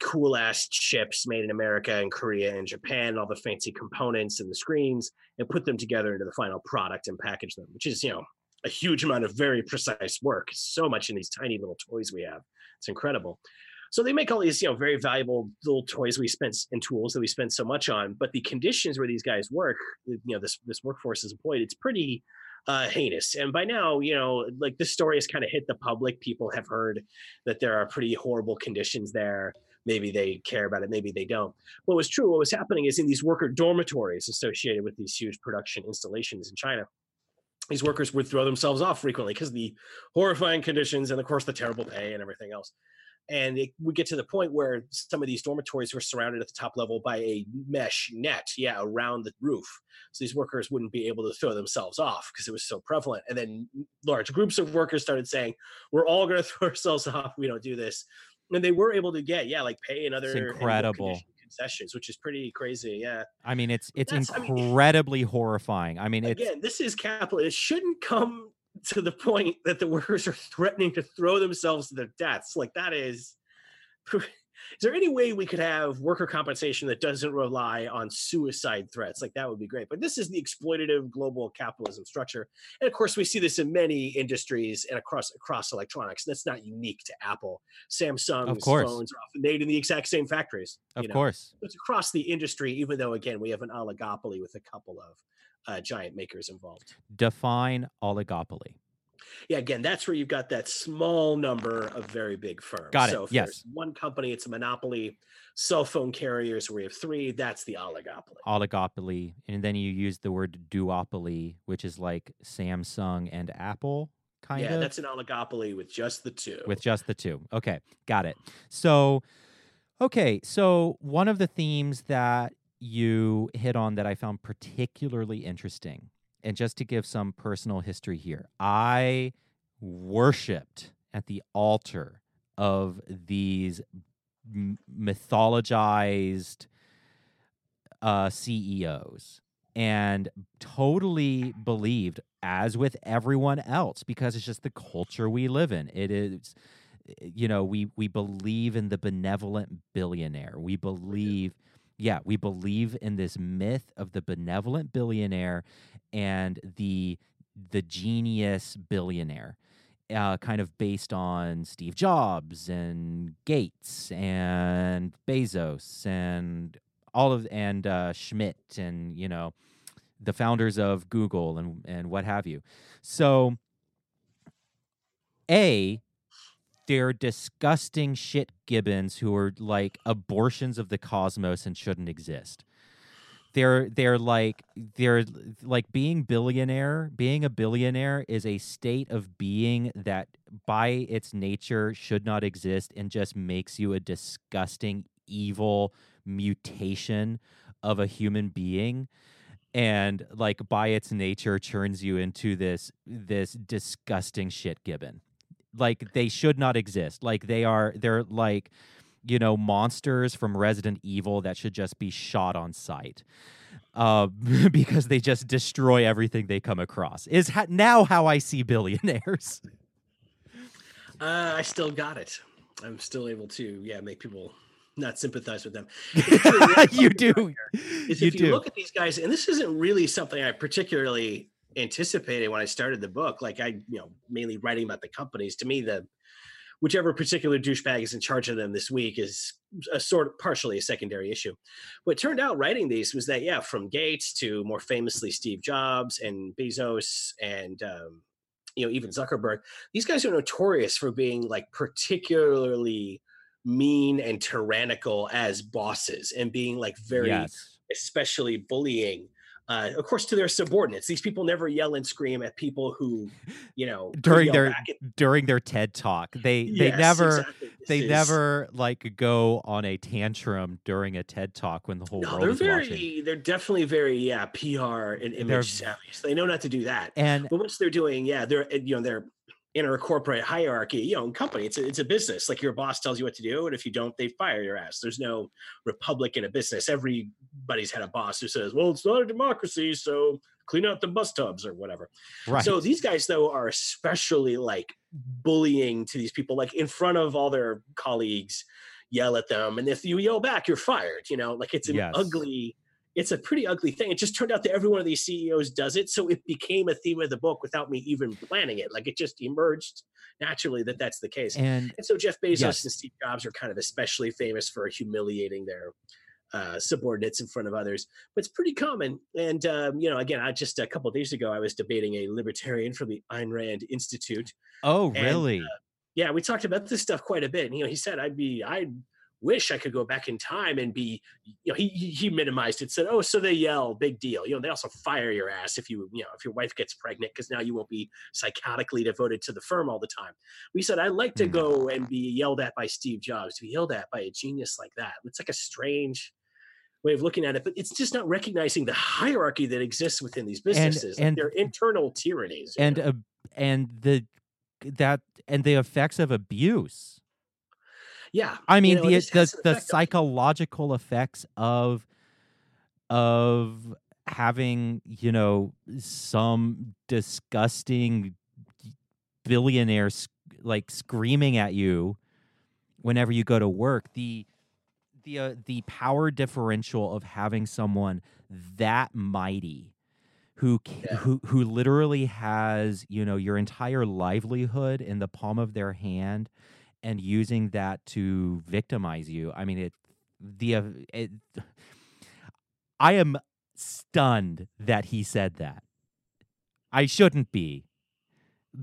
Speaker 5: cool ass chips made in America and Korea and Japan, all the fancy components and the screens, and put them together into the final product and package them, which is you know a huge amount of very precise work. So much in these tiny little toys we have. It's incredible. So they make all these, you know, very valuable little toys we spent and tools that we spend so much on. But the conditions where these guys work, you know, this this workforce is employed, it's pretty uh, heinous. And by now, you know, like this story has kind of hit the public. People have heard that there are pretty horrible conditions there. Maybe they care about it, maybe they don't. What was true, what was happening is in these worker dormitories associated with these huge production installations in China, these workers would throw themselves off frequently because the horrifying conditions and of course the terrible pay and everything else and it would get to the point where some of these dormitories were surrounded at the top level by a mesh net yeah around the roof so these workers wouldn't be able to throw themselves off because it was so prevalent and then large groups of workers started saying we're all going to throw ourselves off we don't do this and they were able to get yeah like pay and other and
Speaker 4: incredible.
Speaker 5: concessions which is pretty crazy yeah
Speaker 4: I mean, it's it's
Speaker 5: That's- I mean-
Speaker 4: incredibly horrifying. I mean, it's
Speaker 5: again, this is capital. It shouldn't come to the point that the workers are threatening to throw themselves to their deaths. Like that is. Is there any way we could have worker compensation that doesn't rely on suicide threats? Like that would be great. But this is the exploitative global capitalism structure, and of course we see this in many industries and across across electronics. That's not unique to Apple. Samsung's
Speaker 4: course.
Speaker 5: phones are often made in the exact same factories.
Speaker 4: of
Speaker 5: you know?
Speaker 4: course.
Speaker 5: it's across the industry. Even though again we have an oligopoly with a couple of uh, giant makers involved.
Speaker 4: Define oligopoly.
Speaker 5: Yeah, again, that's where you've got that small number of very big firms.
Speaker 4: Got it,
Speaker 5: So if
Speaker 4: yes.
Speaker 5: there's one company, it's a monopoly. Cell phone carriers, where we have three, that's the oligopoly.
Speaker 4: oligopoly, and then you use the word duopoly, which is like Samsung and Apple, kind
Speaker 5: yeah,
Speaker 4: of.
Speaker 5: Yeah, that's an oligopoly with just the two.
Speaker 4: with just the two. Okay, got it. So, okay, so one of the themes that you hit on that I found particularly interesting, and just to give some personal history here, I worshipped at the altar of these m- mythologized uh, CEOs and totally believed, as with everyone else, because it's just the culture we live in. It is, you know, we we believe in the benevolent billionaire. We believe, yeah, we believe in this myth of the benevolent billionaire and the the genius billionaire. Uh, kind of based on Steve Jobs and Gates and Bezos and all of and uh, Schmidt and you know the founders of Google and and what have you. So, a they're disgusting shit gibbons who are like abortions of the cosmos and shouldn't exist. They're they're like they're like being billionaire. Being a billionaire is a state of being that by its nature should not exist and just makes you a disgusting evil mutation of a human being and like by its nature turns you into this this disgusting shit gibbon like they should not exist. Like they are they're like you know monsters from resident evil that should just be shot on sight uh, because they just destroy everything they come across. Is ha- now how i see billionaires.
Speaker 5: Uh, I still got it. I'm still able to, yeah, make people not sympathize with them.
Speaker 4: you do.
Speaker 5: Is
Speaker 4: you
Speaker 5: if you
Speaker 4: do.
Speaker 5: look at these guys, and this isn't really something I particularly anticipated when I started the book. Like I, you know, mainly writing about the companies. To me, the whichever particular douchebag is in charge of them this week is a sort of partially a secondary issue. What turned out writing these was that yeah, from Gates to more famously Steve Jobs and Bezos and um, you know even Zuckerberg, these guys are notorious for being like particularly mean and tyrannical as bosses and being like very
Speaker 4: yes
Speaker 5: especially bullying uh, of course to their subordinates these people never yell and scream at people who you know
Speaker 4: During their-
Speaker 5: at-
Speaker 4: during their ted talk they they
Speaker 5: Yes,
Speaker 4: never
Speaker 5: exactly.
Speaker 4: They
Speaker 5: is-
Speaker 4: never like go on a tantrum during a TED talk when the whole
Speaker 5: no
Speaker 4: world
Speaker 5: they're
Speaker 4: is
Speaker 5: very
Speaker 4: watching.
Speaker 5: they're definitely very yeah pr and
Speaker 4: They're-
Speaker 5: image savvy so they know not to do that
Speaker 4: And
Speaker 5: but once they're doing yeah they're you know they're in a corporate hierarchy you know company it's a, it's a business like your boss tells you what to do and if you don't they fire your ass there's no republic in a business everybody's had a boss who says well it's not a democracy so clean out the bus tubs or whatever
Speaker 4: right,
Speaker 5: So these guys though are especially like bullying to these people, like in front of all their colleagues, yell at them, and if you yell back, you're fired. You know, like it's an
Speaker 4: Yes.
Speaker 5: ugly. It's a pretty ugly thing. It just turned out that every one of these CEOs does it, so it became a theme of the book without me even planning it. Like it just emerged naturally that that's the case.
Speaker 4: and
Speaker 5: And so Jeff Bezos
Speaker 4: Yes.
Speaker 5: and Steve Jobs are kind of especially famous for humiliating their uh, subordinates in front of others. But it's pretty common. And um, you know, again, I just a couple days ago I was debating a libertarian from the Ayn Rand Institute.
Speaker 4: oh
Speaker 5: and,
Speaker 4: really
Speaker 5: Yeah, we talked about this stuff quite a bit. And, you know, he said I'd be I wish I could go back in time and be you know he he minimized it said oh so they yell big deal. You know they also fire your ass if you you know if your wife gets pregnant because now you won't be psychotically devoted to the firm all the time. We said i'd like to
Speaker 4: Hmm.
Speaker 5: go and be yelled at by steve jobs to be yelled at by a genius like that. It's like a strange way of looking at it but it's just not recognizing the hierarchy that exists within these businesses like
Speaker 4: and-
Speaker 5: their internal tyrannies
Speaker 4: and uh, and the that and the effects of abuse
Speaker 5: yeah
Speaker 4: i mean
Speaker 5: you know,
Speaker 4: the the, the
Speaker 5: effect
Speaker 4: psychological effects of of having you know some disgusting billionaire like screaming at you whenever you go to work the the uh, the power differential of having someone that mighty who
Speaker 5: Yeah.
Speaker 4: who who literally has you know your entire livelihood in the palm of their hand and using that to victimize you i mean it the uh, it, i am stunned that he said that i shouldn't be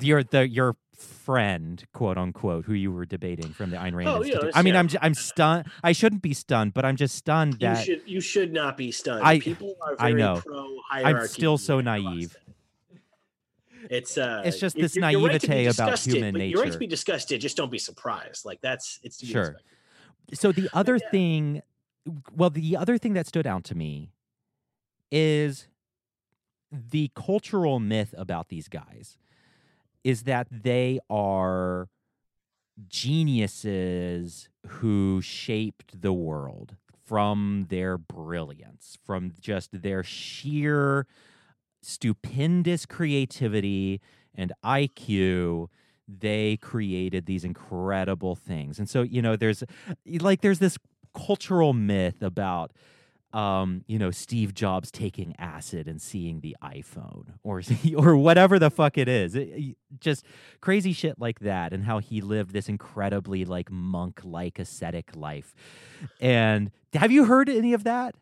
Speaker 4: your the your friend quote unquote who you were debating from the Ayn Rand
Speaker 5: Oh, yeah,
Speaker 4: I mean
Speaker 5: yeah.
Speaker 4: I'm I'm stunned I shouldn't be stunned but I'm just stunned
Speaker 5: you
Speaker 4: that
Speaker 5: should you should not be stunned.
Speaker 4: I-
Speaker 5: People are
Speaker 4: I
Speaker 5: very
Speaker 4: know.
Speaker 5: pro hierarchy.
Speaker 4: I'm still so naive.
Speaker 5: It's uh,
Speaker 4: It's just this
Speaker 5: you're- you're right
Speaker 4: naivete about human
Speaker 5: but You're right to be disgusted. Just don't be surprised. Like that's it's to be
Speaker 4: Sure.
Speaker 5: expected.
Speaker 4: so the other
Speaker 5: yeah.
Speaker 4: thing well the other thing that stood out to me is the cultural myth about these guys is that they are geniuses who shaped the world from their brilliance from just their sheer stupendous creativity and IQ they created these incredible things and so you know there's like there's this cultural myth about um, you know, Steve Jobs taking acid and seeing the iPhone, or or whatever the fuck it is, It- just crazy shit like that, and how he lived this incredibly like monk-like ascetic life. And have you heard any of that?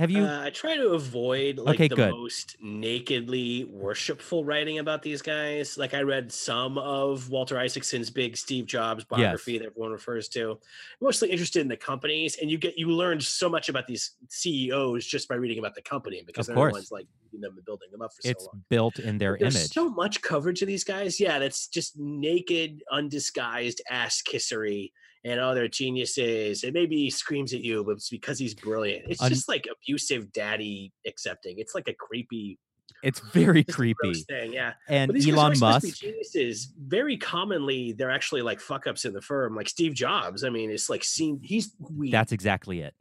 Speaker 4: Have you?
Speaker 5: Uh, I try to avoid like
Speaker 4: Okay,
Speaker 5: the
Speaker 4: good.
Speaker 5: most nakedly worshipful writing about these guys. Like I read some of Walter Isaacson's big Steve Jobs biography that everyone refers to. I'm mostly interested in the companies, and you get you learned so much about these CEOs just by reading about the company because
Speaker 4: Of
Speaker 5: they're
Speaker 4: course.
Speaker 5: the ones like them and building them up for
Speaker 4: it's
Speaker 5: so long.
Speaker 4: built in their
Speaker 5: There's
Speaker 4: image.
Speaker 5: so much coverage of these guys. Yeah, that's just naked, undisguised ass kissery and they're geniuses. And maybe he screams at you, but it's because he's brilliant. It's
Speaker 4: Un-
Speaker 5: just like abusive daddy accepting. It's like a creepy,
Speaker 4: It's very creepy.
Speaker 5: thing. Yeah.
Speaker 4: And
Speaker 5: But these guys
Speaker 4: Elon
Speaker 5: aren't supposed to be
Speaker 4: Musk,
Speaker 5: geniuses. Very commonly, they're actually like fuck ups in the firm, like Steve Jobs. I mean, it's like seen he's we
Speaker 4: that's exactly it.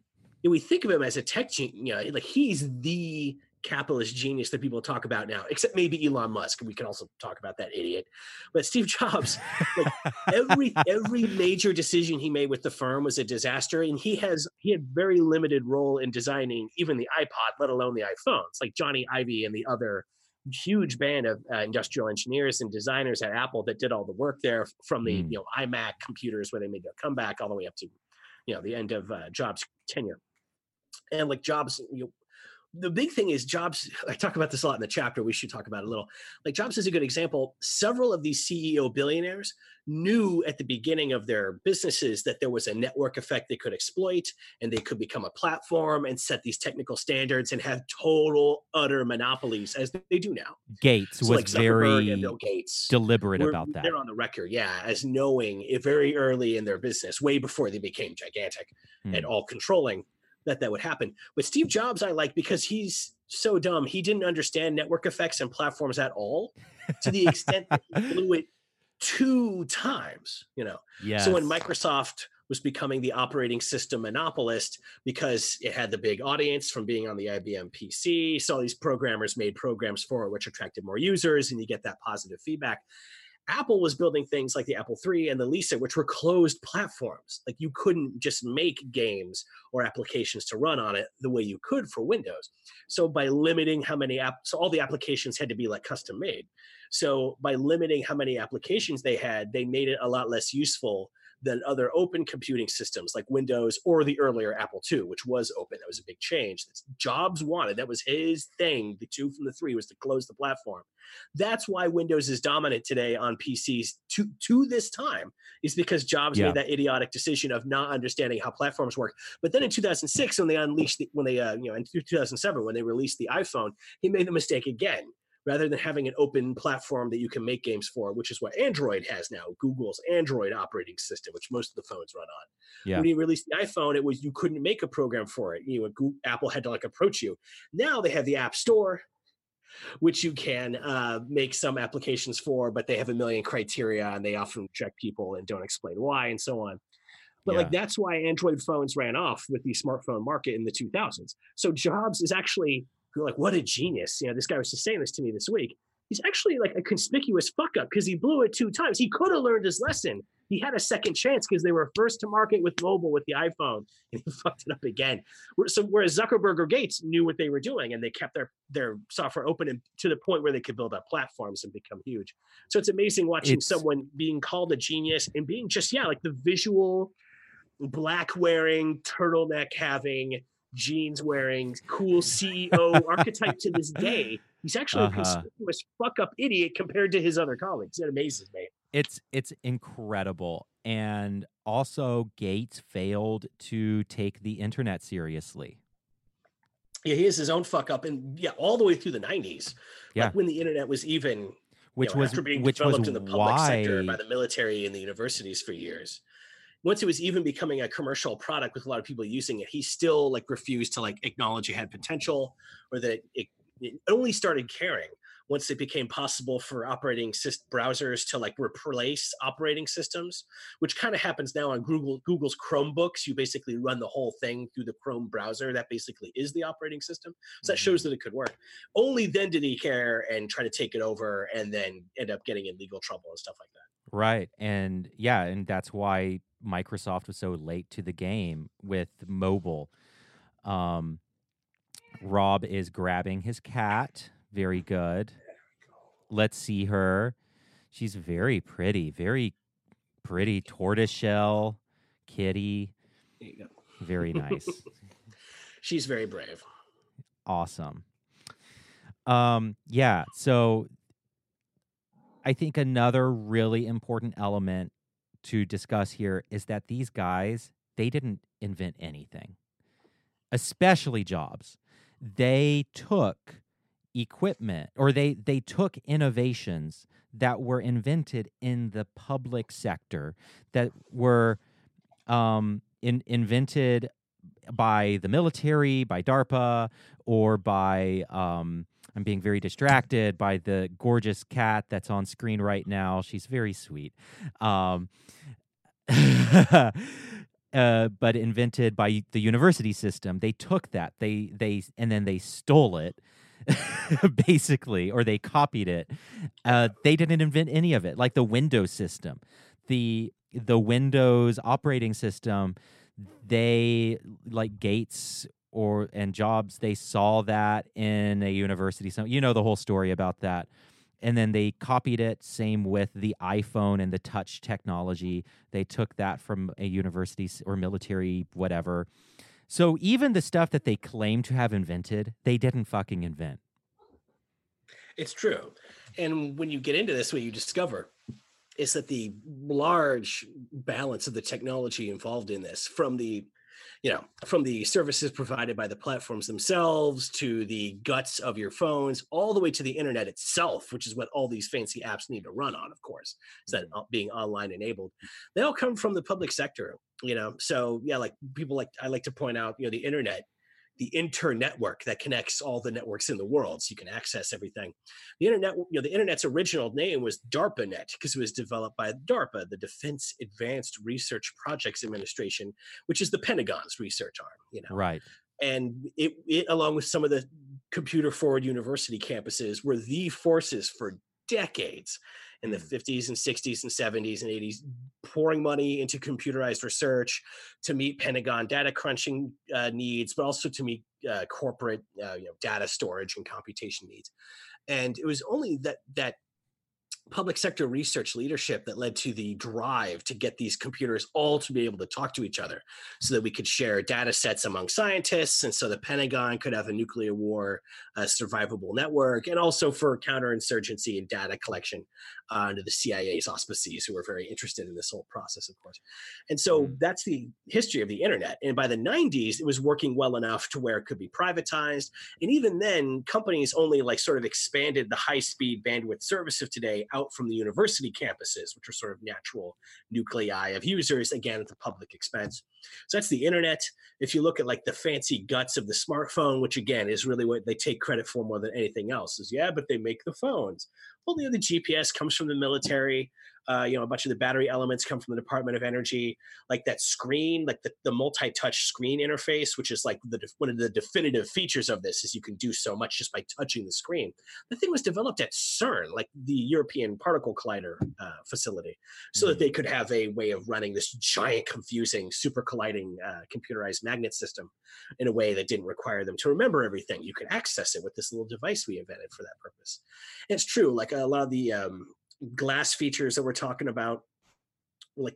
Speaker 5: we think of him as a tech genius. You know, like he's the capitalist genius that people talk about now, except maybe Elon Musk. We can also talk about that idiot. But Steve Jobs, like every every major decision he made with the firm was a disaster, and he has he had very limited role in designing even the iPod, let alone the iPhones. Like Jony Ive and the other huge band of uh, industrial engineers and designers at Apple that did all the work there from the
Speaker 4: Mm.
Speaker 5: you know iMac computers where they made their comeback all the way up to you know the end of uh, Jobs' tenure. And like Jobs, you know, the big thing is Jobs. I talk about this a lot in the chapter. We should talk about it a little. Like Jobs is a good example. Several of these CEO billionaires knew at the beginning of their businesses that there was a network effect they could exploit, and they could become a platform and set these technical standards and have total utter monopolies as they do now.
Speaker 4: Gates
Speaker 5: So
Speaker 4: was
Speaker 5: like
Speaker 4: very
Speaker 5: and Bill Gates
Speaker 4: deliberate
Speaker 5: were-
Speaker 4: about that.
Speaker 5: They're on the record, yeah, as knowing it very early in their business, way before they became gigantic and
Speaker 4: Hmm.
Speaker 5: all controlling, that that would happen. But Steve Jobs, I like because he's so dumb. He didn't understand network effects and platforms at all, to the extent that he blew it two times. You know,
Speaker 4: Yes.
Speaker 5: so when Microsoft was becoming the operating system monopolist because it had the big audience from being on the IBM PC, so all these programmers made programs for it, which attracted more users, and you get that positive feedback. Apple was building things like the Apple III and the Lisa, which were closed platforms. Like you couldn't just make games or applications to run on it the way you could for Windows. So by limiting how many app, so all the applications had to be like custom made. So by limiting how many applications they had, they made it a lot less useful than other open computing systems like Windows or the earlier Apple II, which was open. That was a big change. That's Jobs wanted. That was his thing. The two from the three was to close the platform. That's why Windows is dominant today on PCs to to this time, is because Jobs
Speaker 4: Yeah.
Speaker 5: made that idiotic decision of not understanding how platforms work. But then in 2006, when they unleashed, the, when they uh, you know in 2007 when they released the iPhone, he made the mistake again rather than having an open platform that you can make games for, which is what Android has now, Google's Android operating system, which most of the phones run on.
Speaker 4: Yeah.
Speaker 5: When you released the iPhone, it was you couldn't make a program for it. You know, Google, Apple had to like approach you. Now they have the App Store, which you can uh, make some applications for, but they have a million criteria and they often reject people and don't explain why and so on. But like that's why Android phones ran off with the smartphone market in the 2000s. So Jobs is actually like, what a genius. You know, this guy was just saying this to me this week. He's actually like a conspicuous fuck up because he blew it two times. He could have learned his lesson. He had a second chance because they were first to market with mobile with the iPhone, and he fucked it up again. So whereas Zuckerberg or Gates knew what they were doing, and they kept their their software open and to the point where they could build up platforms and become huge. So it's amazing watching
Speaker 4: It's-
Speaker 5: someone being called a genius and being just yeah, like the visual, black wearing, turtleneck having, jeans wearing, cool CEO archetype to this day. He's actually
Speaker 4: Uh-huh.
Speaker 5: a conspicuous fuck up idiot compared to his other colleagues. It amazes me.
Speaker 4: it's it's incredible and also gates failed to take the internet seriously
Speaker 5: Yeah, he has his own fuck up, and yeah, all the way through the '90s.
Speaker 4: Yeah.
Speaker 5: like when the internet was even, you
Speaker 4: which
Speaker 5: know,
Speaker 4: was
Speaker 5: after being
Speaker 4: which was
Speaker 5: developed in the public
Speaker 4: why
Speaker 5: sector by the military and the universities for years. Once it was even becoming a commercial product with a lot of people using it, he still like refused to like acknowledge it had potential, or that it, it only started caring once it became possible for operating syst- browsers to like replace operating systems, which kind of happens now on Google Google's Chromebooks. You basically run the whole thing through the Chrome browser. That basically is the operating system. So that
Speaker 4: Mm-hmm.
Speaker 5: shows that it could work. Only then did he care and try to take it over, and then end up getting in legal trouble and stuff like that.
Speaker 4: Right and yeah and that's why microsoft was so late to the game with mobile. Um rob is grabbing his cat very good. Let's see her. She's very pretty very pretty tortoiseshell kitty.
Speaker 5: There you go.
Speaker 4: very nice.
Speaker 5: She's very brave.
Speaker 4: awesome. Um yeah so i think another really important element to discuss here is that these guys they didn't invent anything especially jobs. They took equipment or they they took innovations that were invented in the public sector that were um, in, invented by the military, by DARPA, or by um, I'm being very distracted by the gorgeous cat that's on screen right now. She's very sweet. Um, uh, but invented by the university system. They took that they they and then they stole it. basically, or they copied it. Uh, they didn't invent any of it, like the Windows system, the the Windows operating system. They like Gates or and Jobs. They saw that in a university. So you know the whole story about that and then they copied it same with the iphone and the touch technology they took that from a university or military whatever so even the stuff that they claim to have invented they didn't fucking invent
Speaker 5: It's true. And when you get into this, what you discover is that the large balance of the technology involved in this, from the you know, from the services provided by the platforms themselves to the guts of your phones, all the way to the internet itself, which is what all these fancy apps need to run on, of course, is that uh, being online enabled. They all come from the public sector, you know. So yeah, like people like I like to point out, you know, the internet the internetwork that connects all the networks in the world so you can access everything. The internet you know the internet's original name was darpanet because it was developed by darpa the defense advanced research projects administration which is the pentagon's research arm you know.
Speaker 4: Right.
Speaker 5: And it, it along with some of the computer forward university campuses were the forces for decades in the 50s and 60s and 70s and 80s pouring money into computerized research to meet pentagon data crunching uh, needs but also to meet uh, corporate uh, you know, data storage and computation needs. And it was only that that public sector research leadership that led to the drive to get these computers all to be able to talk to each other so that we could share data sets among scientists and so the pentagon could have a nuclear war uh, survivable network and also for counterinsurgency and data collection uh, under the cia's auspices who were very interested in this whole process of course. And so
Speaker 4: Mm.
Speaker 5: that's the history of the internet. And by the 90s it was working well enough to where it could be privatized. And even then companies only like sort of expanded the high speed bandwidth service of today out from the university campuses which are sort of natural nuclei of users again at the public expense. So that's the internet. If you look at like the fancy guts of the smartphone which again is really what they take credit for more than anything else is yeah but they make the phones. Well the other gps comes from the military uh, you know, a bunch of the battery elements come from the Department of Energy. Like that screen, like the, the multi-touch screen interface, which is like the one of the definitive features of this, is you can do so much just by touching the screen. The thing was developed at CERN, like the European Particle Collider uh, facility, so that they could have a way of running this giant, confusing, super colliding uh, computerized magnet system in a way that didn't require them to remember everything. You could access it with this little device we invented for that purpose. And it's true, like a lot of the um, glass features that we're talking about like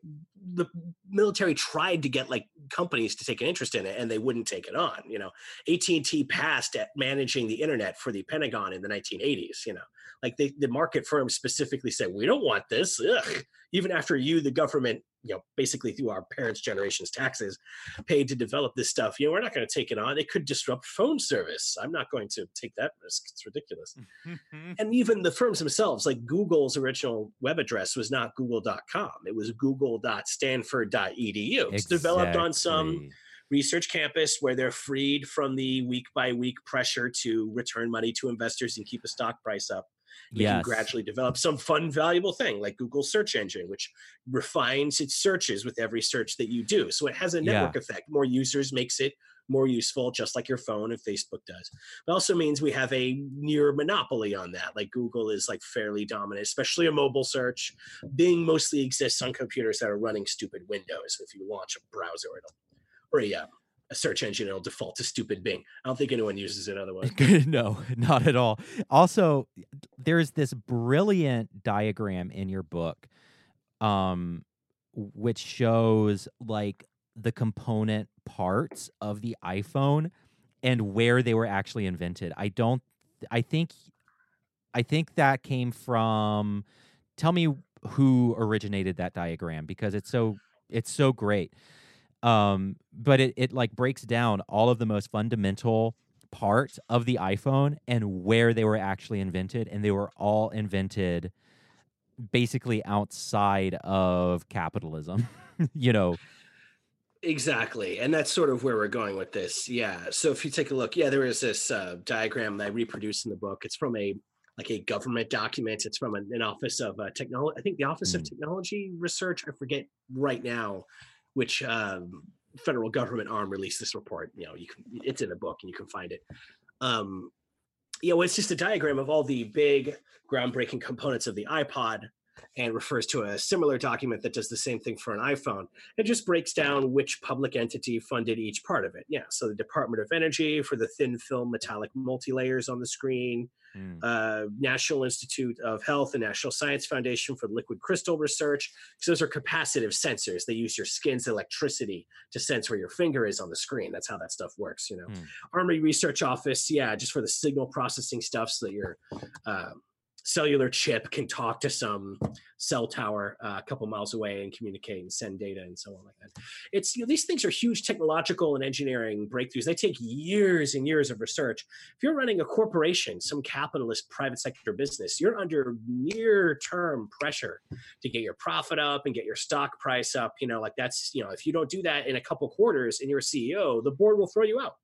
Speaker 5: the military tried to get like companies to take an interest in it and they wouldn't take it on you know at&t passed at managing the internet for the pentagon in the 1980s you know like they, the market firms specifically said we don't want this Ugh. even after you the government you know basically through our parents generations taxes paid to develop this stuff you know we're not going to take it on. It could disrupt phone service. I'm not going to take that risk. It's ridiculous. Mm-hmm. And even the firms themselves like google's original web address was not google.com it was google.stanford.edu it's developed on some research campus where they're freed from the week by week pressure to return money to investors and keep a stock price up can gradually develop some fun valuable thing like google search engine which refines its searches with every search that you do. So it has a
Speaker 4: Yeah.
Speaker 5: network effect. More users makes it more useful just like your phone and facebook does. It also means we have a near monopoly on that like google is like fairly dominant especially a mobile search. Bing mostly exists on computers that are running stupid windows if you launch a browser it'll or a, uh, a search engine it'll default to stupid bing i don't think anyone uses it otherwise
Speaker 4: no, not at all. Also, there's this brilliant diagram in your book, um, which shows like the component parts of the iPhone and where they were actually invented. I don't. I think. I think that came from. Tell me who originated that diagram because it's so it's so great. Um, but it it like breaks down all of the most fundamental parts of the iPhone and where they were actually invented, and they were all invented basically outside of capitalism. you know,
Speaker 5: Exactly. And that's sort of where we're going with this. Yeah. So if you take a look, yeah, there is this uh, diagram that I reproduced in the book. It's from a like a government document. It's from an, an office of uh, technology. I think the Office mm. of Technology Research. I forget right now which um, federal government arm released this report. You know, you can it's in a book and you can find it. Um, you know, it's just a diagram of all the big groundbreaking components of the iPod and refers to a similar document that does the same thing for an iPhone. It just breaks down which public entity funded each part of it. Yeah, so the Department of Energy for the thin film metallic multi-layers on the screen, mm. uh, National Institute of Health and National Science Foundation for liquid crystal research. Because those are capacitive sensors. They use your skin's electricity to sense where your finger is on the screen. That's how that stuff works. You know, mm. Army Research Office, yeah, just for the signal processing stuff, so that you're. Uh, cellular chip can talk to some cell tower uh, a couple miles away and communicate and send data and so on like that. It's you know, these things are huge technological and engineering breakthroughs. They take years and years of research. If you're running a corporation, some capitalist private sector business, you're under near term pressure to get your profit up and get your stock price up. You know, like that's you know, if you don't do that in a couple quarters and you're a CEO, the board will throw you out.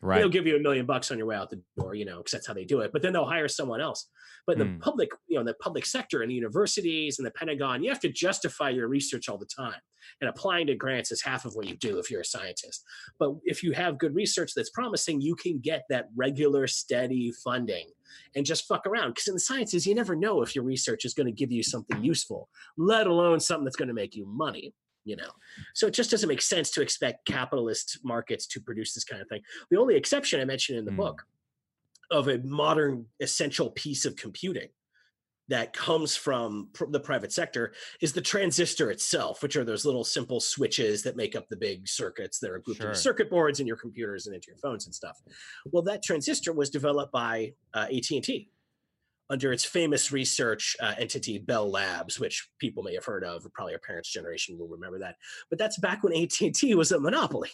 Speaker 5: Right. They'll give you a million bucks on your way out the door, you know, because that's how they do it. But then they'll hire someone else. But in mm. the hmm. public, you know, the public sector and the universities and the Pentagon, you have to justify your research all the time. And applying to grants is half of what you do if you're a scientist. But if you have good research that's promising, you can get that regular, steady funding and just fuck around. Because in the sciences, you never know if your research is going to give you something useful, let alone something that's going to make you money you know so it just doesn't make sense to expect capitalist markets to produce this kind of thing the only exception i mentioned in the mm. book of a modern essential piece of computing that comes from pr- the private sector is the transistor itself, which are those little simple switches that make up the big circuits that are grouped sure. into circuit boards in your computers and into your phones and stuff. Well, that transistor was developed by uh, AT&T under its famous research uh, entity Bell Labs, which people may have heard of, probably our parents' generation will remember that. But that's back when AT&T was a monopoly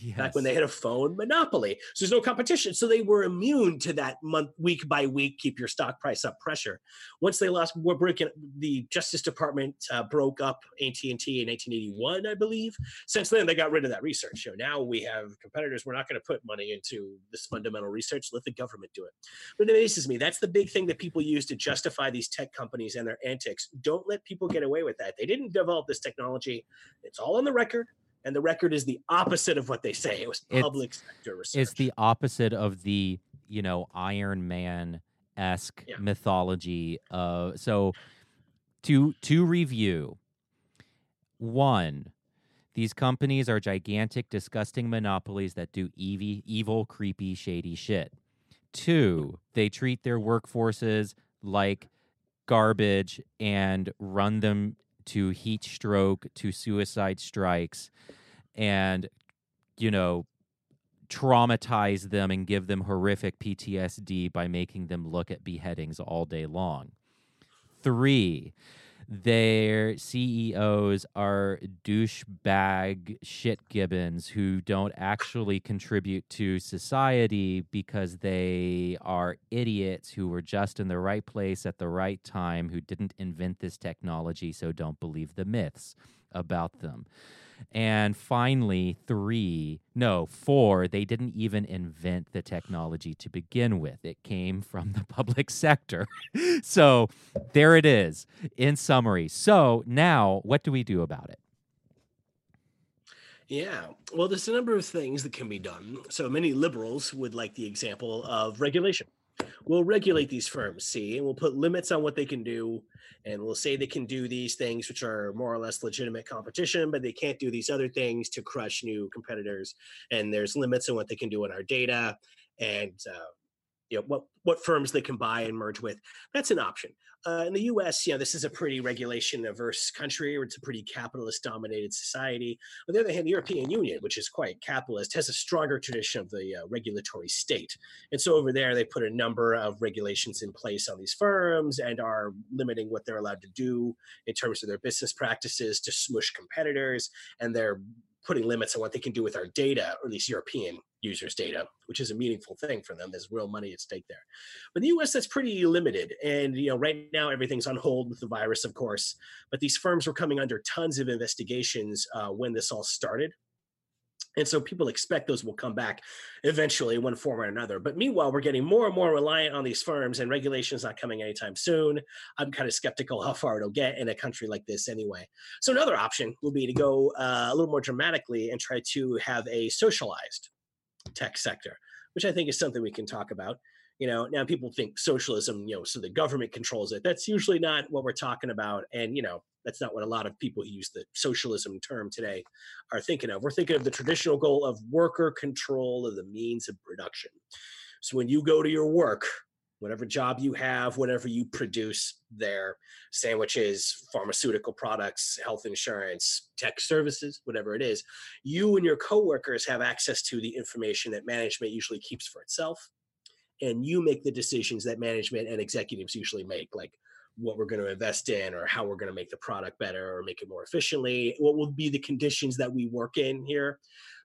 Speaker 5: yes. back when they had a phone monopoly. So there's no competition. So they were immune to that month, week by week, keep your stock price up pressure. Once they lost, we're breaking. The Justice Department uh, broke up AT and T in 1981, I believe. Since then, they got rid of that research. So now we have competitors. We're not going to put money into this fundamental research. Let the government do it. But it amazes me. That's the big thing that people use to justify these tech companies and their antics. Don't let people get away with that. They didn't develop this technology. It's all on the record and the record is the opposite of what they say. It was public it's, sector research.
Speaker 4: It's the opposite of the you know Iron Man esque yeah. mythology. Uh, so to to review, one, these companies are gigantic, disgusting monopolies that do evil, evil, creepy, shady shit. Two, they treat their workforces like garbage and run them to heat stroke to suicide strikes and you know traumatize them and give them horrific PTSD by making them look at beheadings all day long. 3 their CEOs are douchebag shit gibbons who don't actually contribute to society because they are idiots who were just in the right place at the right time, who didn't invent this technology, so don't believe the myths about them. And finally, three, no, four, they didn't even invent the technology to begin with. It came from the public sector. so there it is in summary. So now, what do we do about it?
Speaker 5: Yeah, well, there's a number of things that can be done. So many liberals would like the example of regulation we'll regulate these firms, see, and we'll put limits on what they can do. And we'll say they can do these things, which are more or less legitimate competition, but they can't do these other things to crush new competitors. And there's limits on what they can do in our data. And uh, you know what what firms they can buy and merge with that's an option. Uh, in the us you know this is a pretty regulation averse country or it's a pretty capitalist dominated society. On the other hand the european union which is quite capitalist has a stronger tradition of the uh, regulatory state. And so over there they put a number of regulations in place on these firms and are limiting what they're allowed to do in terms of their business practices to smush competitors and they're putting limits on what they can do with our data, or at least European users' data, which is a meaningful thing for them. There's real money at stake there. But in the US, that's pretty limited. And you know, right now everything's on hold with the virus, of course. But these firms were coming under tons of investigations uh, when this all started And so people expect those will come back eventually one form or another. But meanwhile, we're getting more and more reliant on these firms and regulations not coming anytime soon. I'm kind of skeptical how far it'll get in a country like this anyway. So another option will be to go uh, a little more dramatically and try to have a socialized tech sector, which I think is something we can talk about you know now people think socialism you know so the government controls it. That's usually not what we're talking about and you know that's not what a lot of people who use the socialism term today are thinking of. We're thinking of the traditional goal of worker control of the means of production. So when you go to your work whatever job you have whatever you produce there sandwiches pharmaceutical products health insurance tech services whatever it is you and your coworkers have access to the information that management usually keeps for itself and you make the decisions that management and executives usually make like what we're going to invest in or how we're going to make the product better or make it more efficiently what will be the conditions that we work in here.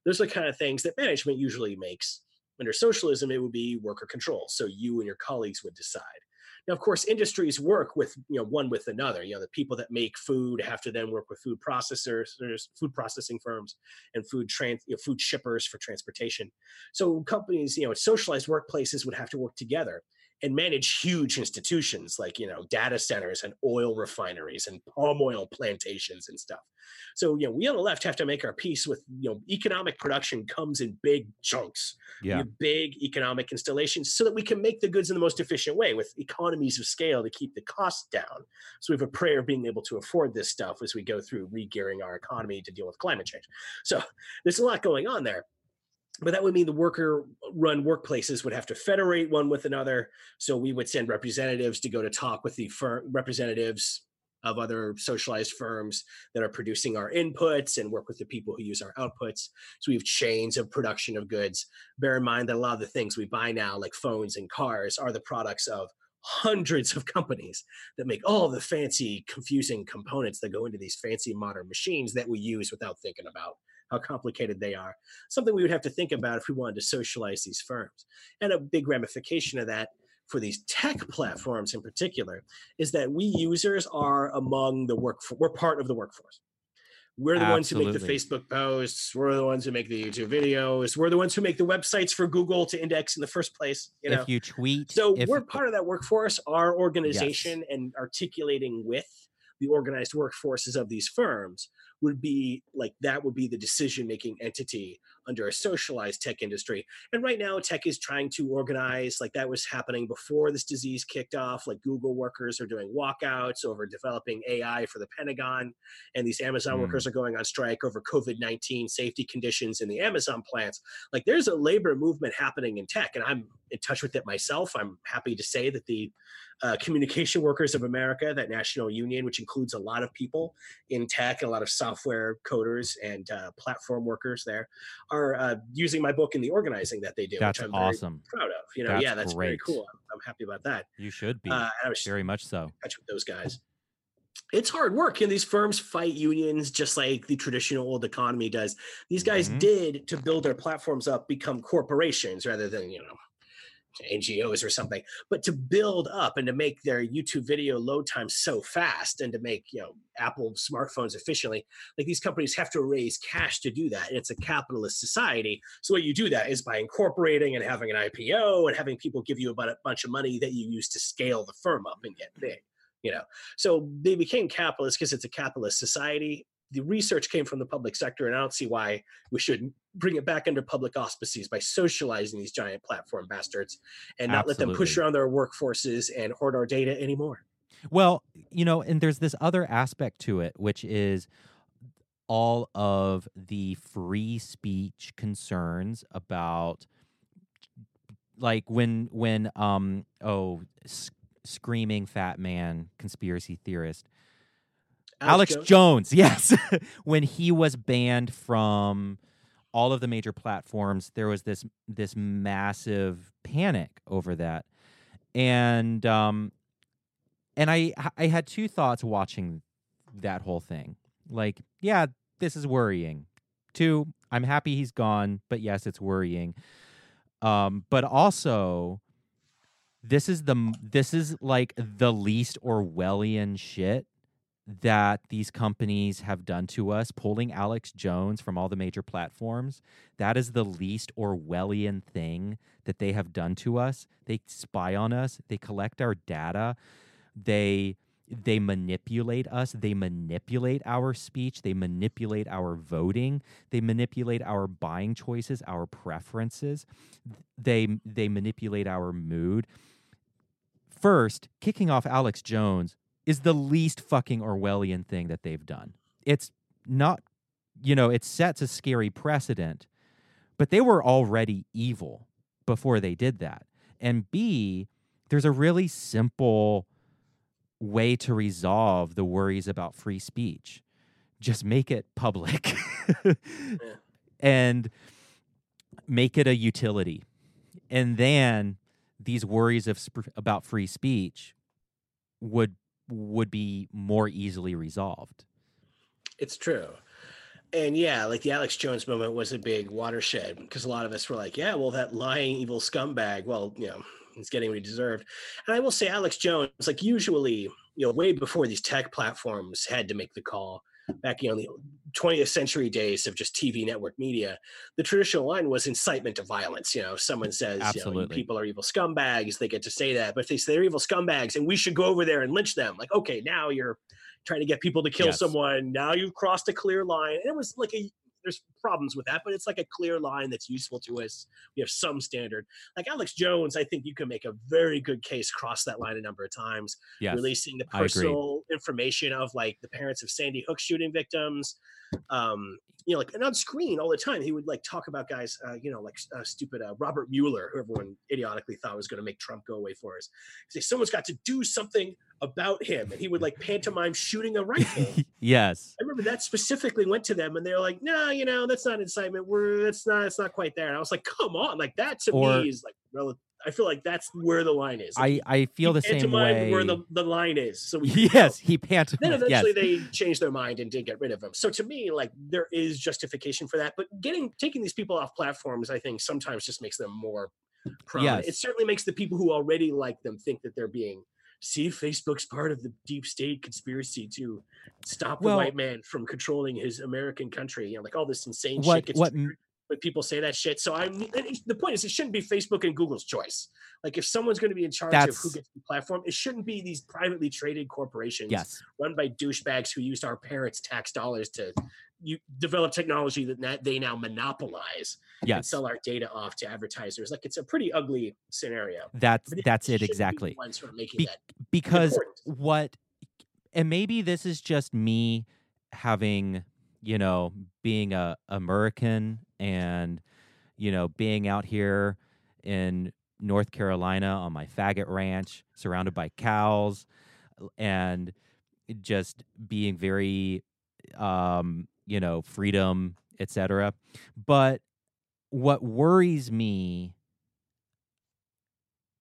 Speaker 5: Those are the kind of things that management usually makes. Under socialism it would be worker control so you and your colleagues would decide now, of course, industries work with you know one with another. You know, the people that make food have to then work with food processors, food processing firms, and food trans, you know, food shippers for transportation. So companies, you know, socialized workplaces would have to work together and manage huge institutions like you know data centers and oil refineries and palm oil plantations and stuff. So you know we on the left have to make our peace with you know economic production comes in big chunks.
Speaker 4: Yeah.
Speaker 5: big economic installations so that we can make the goods in the most efficient way with economies of scale to keep the costs down. So we have a prayer of being able to afford this stuff as we go through re-gearing our economy to deal with climate change. So there's a lot going on there but that would mean the worker uh, run workplaces would have to federate one with another. So we would send representatives to go to talk with the fir- representatives of other socialized firms that are producing our inputs and work with the people who use our outputs. So we have chains of production of goods. Bear in mind that a lot of the things we buy now like phones and cars are the products of hundreds of companies that make all the fancy confusing components that go into these fancy modern machines that we use without thinking about how complicated they are. Something we would have to think about if we wanted to socialize these firms. And a big ramification of that for these tech platforms in particular is that we users are among the work we're part of the workforce. We're the ones who make the Facebook posts. We're the ones who make the YouTube videos. We're the ones who make the websites for Google to index in the first place. You know,
Speaker 4: if you tweet,
Speaker 5: so we're part of that workforce. Our organization and articulating with the organized workforces of these firms would be like that would be the decision making entity under a socialized tech industry. And right now, tech is trying to organize like that was happening before this disease kicked off. Like Google workers are doing walkouts over developing AI for the Pentagon, and these Amazon
Speaker 4: Mm.
Speaker 5: workers are going on strike over COVID 19 safety conditions in the Amazon plants. Like there's a labor movement happening in tech, and I'm in touch with it myself. I'm happy to say that the uh, Communication Workers of America, that national union, which includes a lot of people in tech and a lot of software coders and uh, platform workers there, are uh, using my book in the organizing that they do,
Speaker 4: that's
Speaker 5: which I'm very
Speaker 4: awesome.
Speaker 5: proud of. You know,
Speaker 4: That's
Speaker 5: yeah, that's very cool. I'm, I'm happy about that.
Speaker 4: You should be
Speaker 5: Uh, and I was
Speaker 4: very much so.
Speaker 5: touch with those guys. It's hard work, and these firms fight unions just like the traditional old economy does. These guys
Speaker 4: Mhm.
Speaker 5: did to build their platforms up become corporations rather than you know NGOs or something. But to build up and to make their YouTube video load time so fast and to make you know Apple smartphones efficiently, like these companies have to raise cash to do that. And it's a capitalist society. So what you do that is by incorporating and having an IPO and having people give you about a bunch of money that you use to scale the firm up and get big. You know, so they became capitalists because it's a capitalist society. The research came from the public sector, and I don't see why we shouldn't bring it back under public auspices by socializing these giant platform bastards and not let them push around their workforces and hoard our data anymore.
Speaker 4: Well, you know, and there's this other aspect to it, which is all of the free speech concerns about like when when um oh screaming fat man conspiracy theorist Alex,
Speaker 5: Jones?
Speaker 4: Jones, yes. when he was banned from all of the major platforms, there was this this massive panic over that. And um and I I had two thoughts watching that whole thing. Like, yeah, this is worrying. Two, I'm happy he's gone, but yes, it's worrying. Um but also this is the this is like the least Orwellian shit that these companies have done to us, pulling Alex Jones from all the major platforms, that is the least Orwellian thing that they have done to us. They spy on us, they collect our data, they they manipulate us, they manipulate our speech, they manipulate our voting, they manipulate our buying choices, our preferences. They they manipulate our mood. First, kicking off Alex Jones is the least fucking Orwellian thing that they've done. It's not, you know, it sets a scary precedent, but they were already evil before they did that. And B, there's a really simple way to resolve the worries about free speech. Just make it public and make it a utility. And then these worries of sp- about free speech would would be more easily resolved.
Speaker 5: It's true. And yeah, like the Alex Jones moment was a big watershed because a lot of us were like, yeah, well, that lying evil scumbag, well, you know, he's getting what he deserved. And I will say, Alex Jones, like usually, you know, way before these tech platforms had to make the call, back you know the 20th century days of just TV network media, the traditional line was incitement to violence. You know, if someone says you know, people are evil scumbags, they get to say that. But if they say they're evil scumbags and we should go over there and lynch them, like okay, now you're trying to get people to kill
Speaker 4: Yes.
Speaker 5: someone. Now you've crossed a clear line. And it was like a there's problems with that, but it's like a clear line that's useful to us. We have some standard. Like Alex Jones, I think you can make a very good case cross that line a number of times
Speaker 4: Yes.
Speaker 5: releasing the personal information of like the parents of Sandy Hook shooting victims. Um, you know, like and on screen all the time, he would like talk about guys, uh, you know, like uh, stupid uh, Robert Mueller, who everyone idiotically thought was going to make Trump go away for us. Say someone's got to do something about him, and he would like pantomime shooting a rifle.
Speaker 4: yes.
Speaker 5: I remember that specifically went to them, and they're like, "No, you know, that's not incitement. We're that's not it's not quite there." And I was like, "Come on!" Like that to
Speaker 4: Or-
Speaker 5: me is like, rel- I feel like that's where the line is. Like,
Speaker 4: I, I feel the same way.
Speaker 5: where the, the line is. So we
Speaker 4: yes, he panted.
Speaker 5: Then
Speaker 4: pantomimed. Yes.
Speaker 5: eventually they changed their mind and did get rid of him. So to me, like there is justification for that. But getting taking these people off platforms, I think sometimes just makes them more prominent.
Speaker 4: Yes.
Speaker 5: It certainly makes the people who already like them think that they're being see Facebook's part of the deep state conspiracy to stop the
Speaker 4: Well-
Speaker 5: white man from controlling his American country. You know, like all this insane
Speaker 4: What-
Speaker 5: shit gets
Speaker 4: what
Speaker 5: people say that shit. So I'm the point is it shouldn't be Facebook and Google's choice. Like if someone's going to be in charge of who gets the platform, it shouldn't be these privately traded corporations
Speaker 4: yes.
Speaker 5: run by douchebags who used our parents' tax dollars to you develop technology that they now monopolize and sell our data off to advertisers. Like it's a pretty ugly scenario.
Speaker 4: That's
Speaker 5: it
Speaker 4: that's it exactly.
Speaker 5: ones who are making
Speaker 4: Be- because
Speaker 5: important.
Speaker 4: what and maybe this is just me having you know being a american and you know being out here in north carolina on my faggot ranch surrounded by cows and just being very um you know freedom etc but what worries me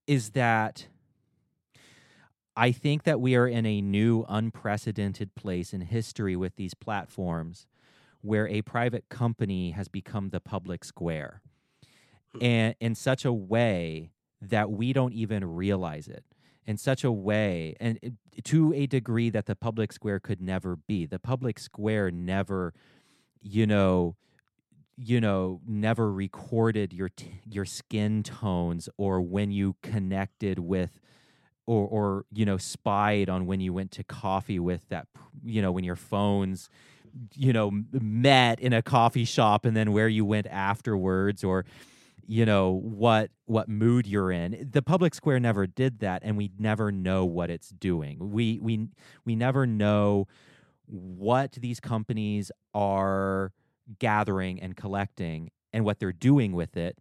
Speaker 4: is that I think that we are in a new, unprecedented place in history with these platforms where a private company has become the public square hmm. and in such a way that we don't even realize it. In such a way and eh, to a degree that the public square could never be. The public square never you know you know never recorded your t- your skin tones or when you connected with or or you know spied on when you went to coffee with that you know when your phones you know met in a coffee shop and then where you went afterwards or you know what what mood you're in. The public square never did that and we never know what it's doing. We we we never know what these companies are gathering and collecting and what they're doing with it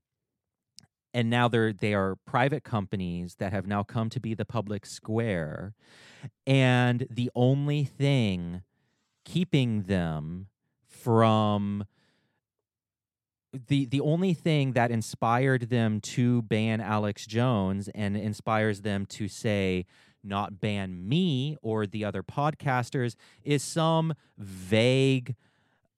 Speaker 4: and now they're they are private companies that have now come to be the public square and the only thing keeping them from the the only thing that inspired them to ban Alex Jones and inspires them to say not ban me or the other podcasters is some vague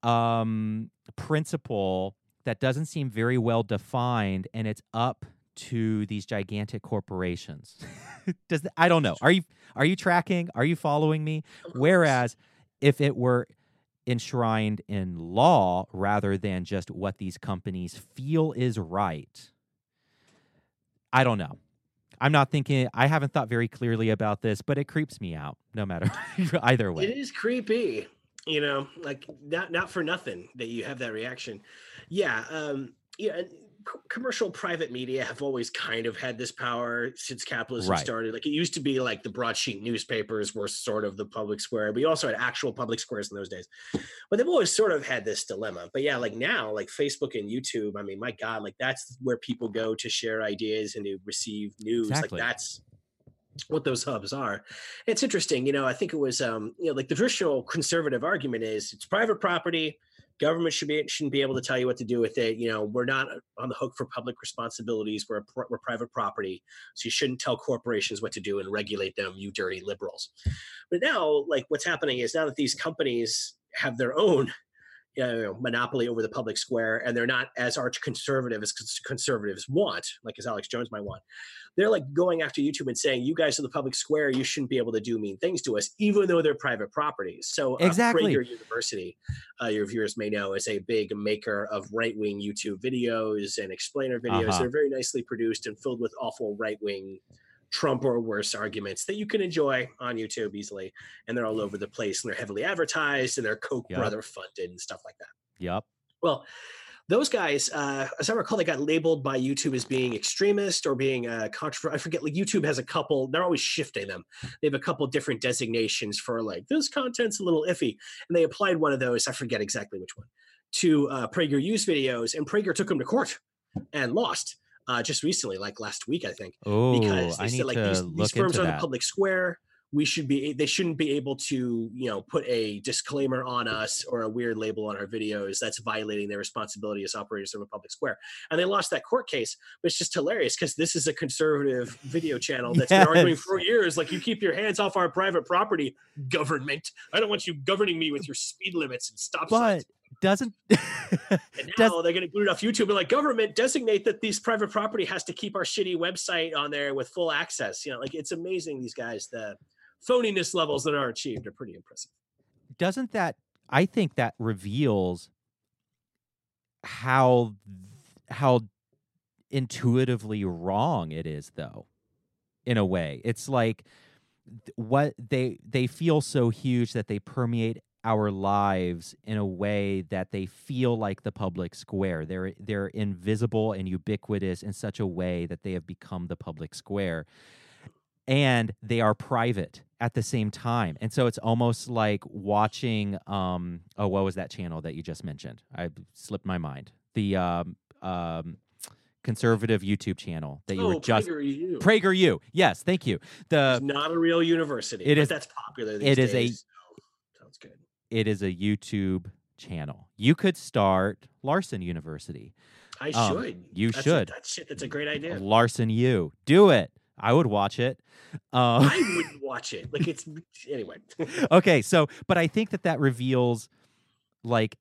Speaker 4: um principle that doesn't seem very well defined and it's up to these gigantic corporations. Does th- I don't know. Are you are you tracking? Are you following me? Whereas if it were enshrined in law rather than just what these companies feel is right, I don't know. I'm not thinking, I haven't thought very clearly about this, but it creeps me out no matter either way.
Speaker 5: It is creepy, you know, like not not for nothing that you have that reaction. Yeah, um, yeah. c- Commercial private media have always kind of had this power since capitalism
Speaker 4: Right.
Speaker 5: started. Like it used to be like the broadsheet newspapers were sort of the public square. We also had actual public squares in those days, but they've always sort of had this dilemma. But yeah, like now, like Facebook and YouTube, I mean, my God, like that's where people go to share ideas and to receive news.
Speaker 4: Exactly.
Speaker 5: Like that's what those hubs are. It's interesting, you know. I think it was, um, you know, like the traditional conservative argument is it's private property. Government should be shouldn't be able to tell you what to do with it. You know, we're not on the hook for public responsibilities. We're a, we're private property, so you shouldn't tell corporations what to do and regulate them. You dirty liberals. But now, like what's happening is now that these companies have their own you know, monopoly over the public square, and they're not as arch conservative as conservatives want, like as Alex Jones might want. They're like going after YouTube and saying, "You guys are the public square. You shouldn't be able to do mean things to us, even though they're private properties." So, uh,
Speaker 4: Exactly.
Speaker 5: Prager University, uh, your viewers may know, is a big maker of right-wing YouTube videos and explainer videos.
Speaker 4: Uh-huh.
Speaker 5: They're very nicely produced and filled with awful right-wing. Trump or worse arguments that you can enjoy on YouTube easily, and they're all over the place, and they're heavily advertised, and they're Koch
Speaker 4: Yep.
Speaker 5: brother funded and stuff like that.
Speaker 4: Yep.
Speaker 5: Well, those guys, uh, as I recall, they got labeled by YouTube as being extremist or being uh, controversial. I forget. Like YouTube has a couple; they're always shifting them. They have a couple different designations for like this content's a little iffy, and they applied one of those. I forget exactly which one to uh, PragerU's videos, and Prager took them to court and lost uh, just recently, like last week, I think
Speaker 4: Oh,
Speaker 5: because they
Speaker 4: I
Speaker 5: said like these, these firms are
Speaker 4: that.
Speaker 5: the public square. We should be they shouldn't be able to you know put a disclaimer on us or a weird label on our videos that's violating their responsibility as operators of a public square. And they lost that court case but it's just hilarious because this is a conservative video channel that's been arguing for years like you keep your hands off our private property government. I don't want you governing me with your speed limits and stop signs.
Speaker 4: But doesn't
Speaker 5: and now they're going to boot it off YouTube and like government designate that these private property has to keep our shitty website on there with full access. You know, like it's amazing these guys. The phoniness levels that are achieved are pretty impressive.
Speaker 4: doesn't that I think that reveals how how intuitively wrong it is though in a way it's like what they they feel so huge that they permeate our lives in a way that they feel like the public square they're they're invisible and ubiquitous in such a way that they have become the public square and they are private at the same time and so it's almost like watching um oh what was that channel that you just mentioned i slipped my mind the um um conservative youtube channel that you
Speaker 5: oh,
Speaker 4: were just
Speaker 5: PragerU.
Speaker 4: PragerU. Yes, thank you. The
Speaker 5: It's not a real university.
Speaker 4: It
Speaker 5: but
Speaker 4: is-
Speaker 5: That's popular. These
Speaker 4: it is a-
Speaker 5: days, so sounds good.
Speaker 4: It is a YouTube channel. You could start Larson University.
Speaker 5: I
Speaker 4: Um,
Speaker 5: should.
Speaker 4: you
Speaker 5: That's
Speaker 4: should.
Speaker 5: A, that's shit. That's a great idea.
Speaker 4: Larson U. Do it. I would watch it. Um,
Speaker 5: I wouldn't watch it. Like it's anyway.
Speaker 4: okay, so but I think that that reveals like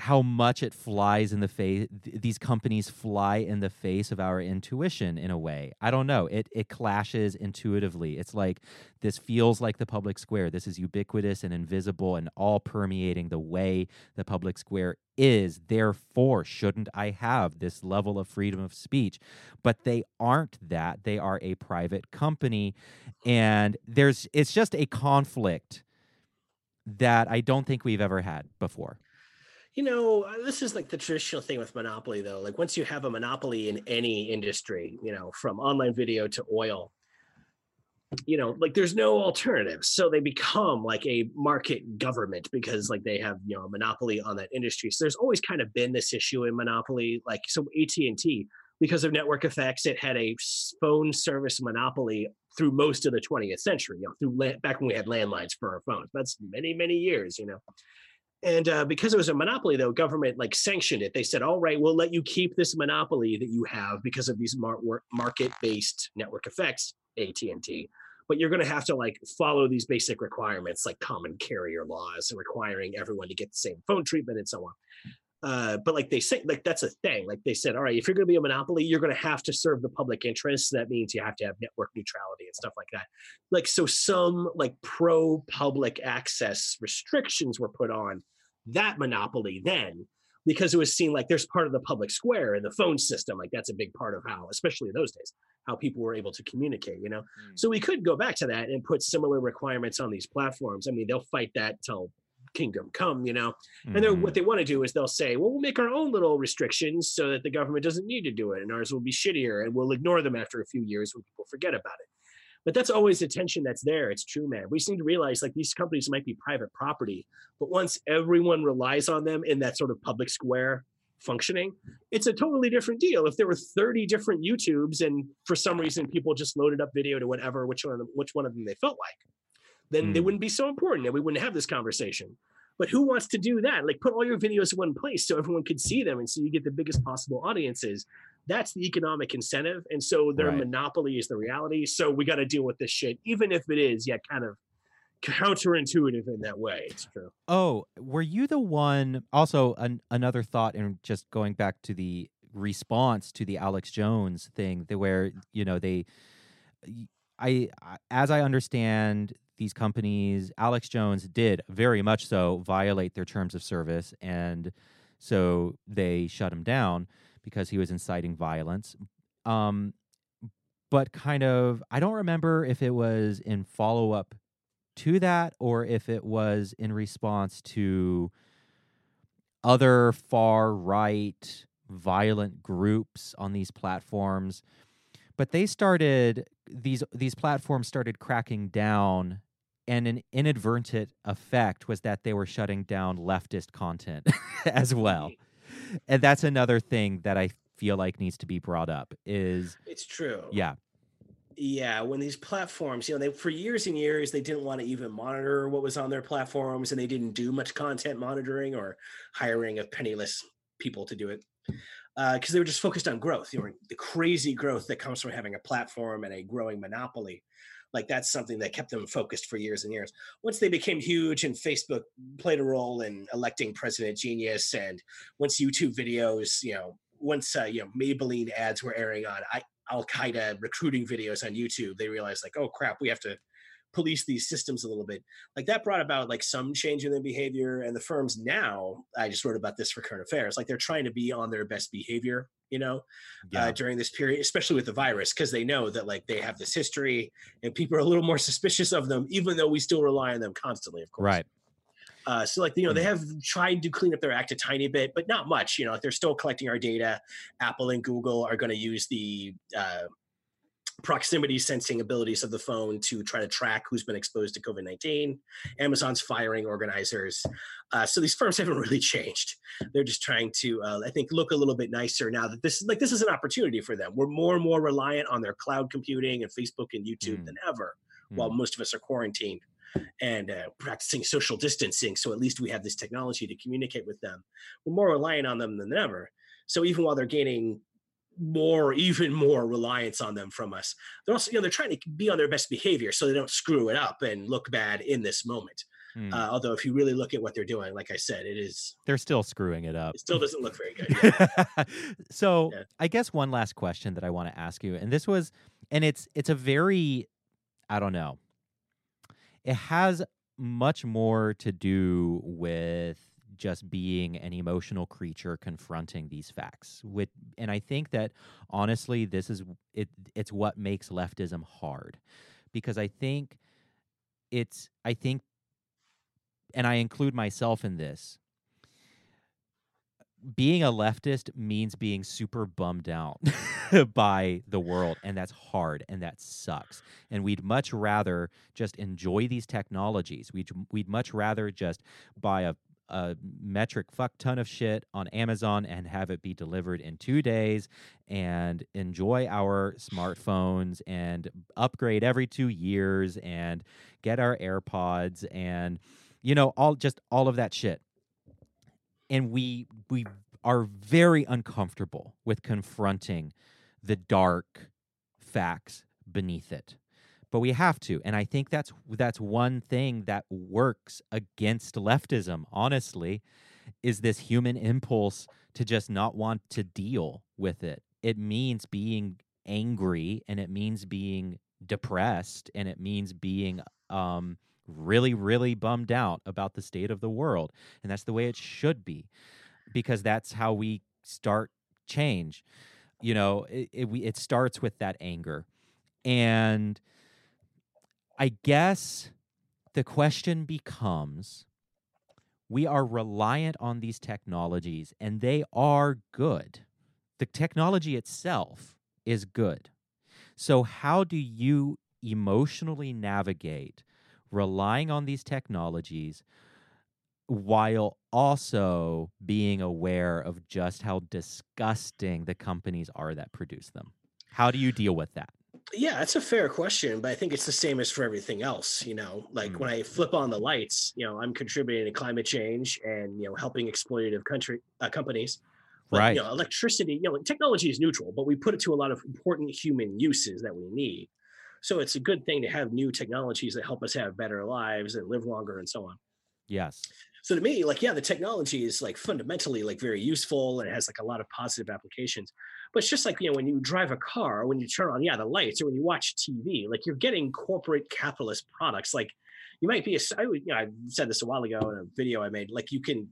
Speaker 4: how much it flies in the face these companies fly in the face of our intuition in a way. I don't know. It it clashes intuitively. It's like this feels like the public square. This is ubiquitous and invisible and all permeating the way the public square is. Therefore, shouldn't I have this level of freedom of speech? But they aren't that. They are a private company and there's it's just a conflict that I don't think we've ever had before.
Speaker 5: You know, uh, this is like the traditional thing with monopoly, though. Like once you have a monopoly in any industry, you know, from online video to oil, you know, like there's no alternatives. So they become like a market government because like they have you know a monopoly on that industry. So there's always kind of been this issue in monopoly. Like so AT and T, because of network effects, it had a phone service monopoly through most of the 20th century. You know, through la- back when we had landlines for our phones. That's many many years. You know. And uh, because it was a monopoly, though, government like sanctioned it. They said, "All right, we'll let you keep this monopoly that you have because of these mar- market-based network effects, AT and T. But you're going to have to like follow these basic requirements, like common carrier laws, requiring everyone to get the same phone treatment and so on." Uh, but like they say, like that's a thing. Like they said, all right, if you're going to be a monopoly, you're going to have to serve the public interest. That means you have to have network neutrality and stuff like that. Like so, some like pro public access restrictions were put on that monopoly then because it was seen like there's part of the public square and the phone system. Like that's a big part of how, especially in those days, how people were able to communicate. You know,
Speaker 4: Mm.
Speaker 5: so we could go back to that and put similar requirements on these platforms. I mean, they'll fight that till kingdom come. You know. And then what mm-hmm. they want to do is they'll say, well, we'll make our own little restrictions so that the government doesn't need to do it, and ours will be shittier, and we'll ignore them after a few years when people forget about it. But that's always the tension that's there. It's true, man. We just need to realize like these companies might be private property, but once everyone relies on them in that sort of public square functioning, it's a totally different deal. If there were 30 different YouTubes and for some reason people just loaded up video to whatever, which one of them, which one of them they felt like, then they
Speaker 4: Mm.
Speaker 5: wouldn't be so important and we wouldn't have this conversation. But who wants to do that? Like put all your videos in one place so everyone could see them and so you get the biggest possible audiences. That's the economic incentive. And so their
Speaker 4: Right.
Speaker 5: monopoly is the reality. So we got to deal with this shit, even if it is, yeah, kind of counterintuitive in that way. It's true.
Speaker 4: Oh, were you the one? Also, an, another thought, and just going back to the response to the Alex Jones thing, the, where you know they, I as I understand these companies, Alex Jones did very much so violate their terms of service, and so they shut him down because he was inciting violence. Um, but kind of, I don't remember if it was in follow up to that or if it was in response to other far right violent groups on these platforms but they started these these platforms started cracking down and an inadvertent effect was that they were shutting down leftist content as well and that's another thing that i feel like needs to be brought up is
Speaker 5: It's true.
Speaker 4: yeah
Speaker 5: Yeah, when these platforms, you know, they for years and years they didn't want to even monitor what was on their platforms, and they didn't do much content monitoring or hiring of penniless people to do it uh, because they were just focused on growth. You know, the crazy growth that comes from having a platform and a growing monopoly. Like that's something that kept them focused for years and years. Once they became huge and Facebook played a role in electing President Genius, and once YouTube videos, you know, once uh, you know Maybelline ads were airing on I, Al Qaeda recruiting videos on YouTube, they realized like, oh crap, we have to police these systems a little bit. Like that brought about like some change in their behavior. And the firms now, I just wrote about this for current affairs, like they're trying to be on their best behavior, you know, uh, during this period, especially with the virus, because they know that like they have this history and people are a little more suspicious of them, even though we still rely on them constantly, of course.
Speaker 4: right
Speaker 5: Uh, so like you know they have tried to clean up their act a tiny bit, but not much. You know, like they're still collecting our data. Apple and Google are going to use the uh, proximity sensing abilities of the phone to try to track who's been exposed to COVID nineteen. Amazon's firing organizers. Uh, so these firms haven't really changed. They're just trying to, uh, I think, look a little bit nicer now that this is like this is an opportunity for them. We're more and more reliant on their cloud computing and Facebook and YouTube
Speaker 4: Mm.
Speaker 5: than ever, while most of us are quarantined and uh, practicing social distancing. So at least we have this technology to communicate with them. We're more reliant on them than ever. So even while they're gaining more, even more reliance on them from us, they're also, you know, they're trying to be on their best behavior so they don't screw it up and look bad in this moment.
Speaker 4: Mm.
Speaker 5: Uh, although if you really look at what they're doing, like I said, it is
Speaker 4: they're still screwing it up
Speaker 5: it still doesn't look very good. Yeah.
Speaker 4: so
Speaker 5: Yeah.
Speaker 4: I guess one last question that I want to ask you, and this was, and it's it's a very, I don't know, it has much more to do with just being an emotional creature confronting these facts. With and I think that honestly, this is it. It's what makes leftism hard, because I think it's I think, and I include myself in this being a leftist means being super bummed out by the world and that's hard and that sucks and we'd much rather just enjoy these technologies we'd, we'd much rather just buy a, a metric fuck ton of shit on amazon and have it be delivered in two days and enjoy our smartphones and upgrade every two years and get our airpods and you know all just all of that shit. And we we are very uncomfortable with confronting the dark facts beneath it but we have to and i think that's that's one thing that works against leftism honestly is this human impulse to just not want to deal with it. It means being angry and it means being depressed and it means being um really really bummed out about the state of the world and that's the way it should be because that's how we start change you know it, it, it starts with that anger and i guess the question becomes we are reliant on these technologies and they are good the technology itself is good so how do you emotionally navigate relying on these technologies while also being aware of just how disgusting the companies are that produce them. How do you deal with that?
Speaker 5: Yeah, that's a fair question, but I think it's the same as for everything else. You know, like
Speaker 4: Mm.
Speaker 5: when I flip on the lights, you know, I'm contributing to climate change and you know helping exploitative country uh, companies. But,
Speaker 4: Right.
Speaker 5: You know, electricity, you know, technology is neutral, but we put it to a lot of important human uses that we need. So it's a good thing to have new technologies that help us have better lives and live longer and so on.
Speaker 4: Yes.
Speaker 5: So to me, like, yeah, the technology is like fundamentally like very useful and it has like a lot of positive applications. But it's just like, you know, when you drive a car, when you turn on, yeah, the lights, or when you watch TV, like you're getting corporate capitalist products. Like you might be a, I, you know, I said this a while ago in a video I made, like you can,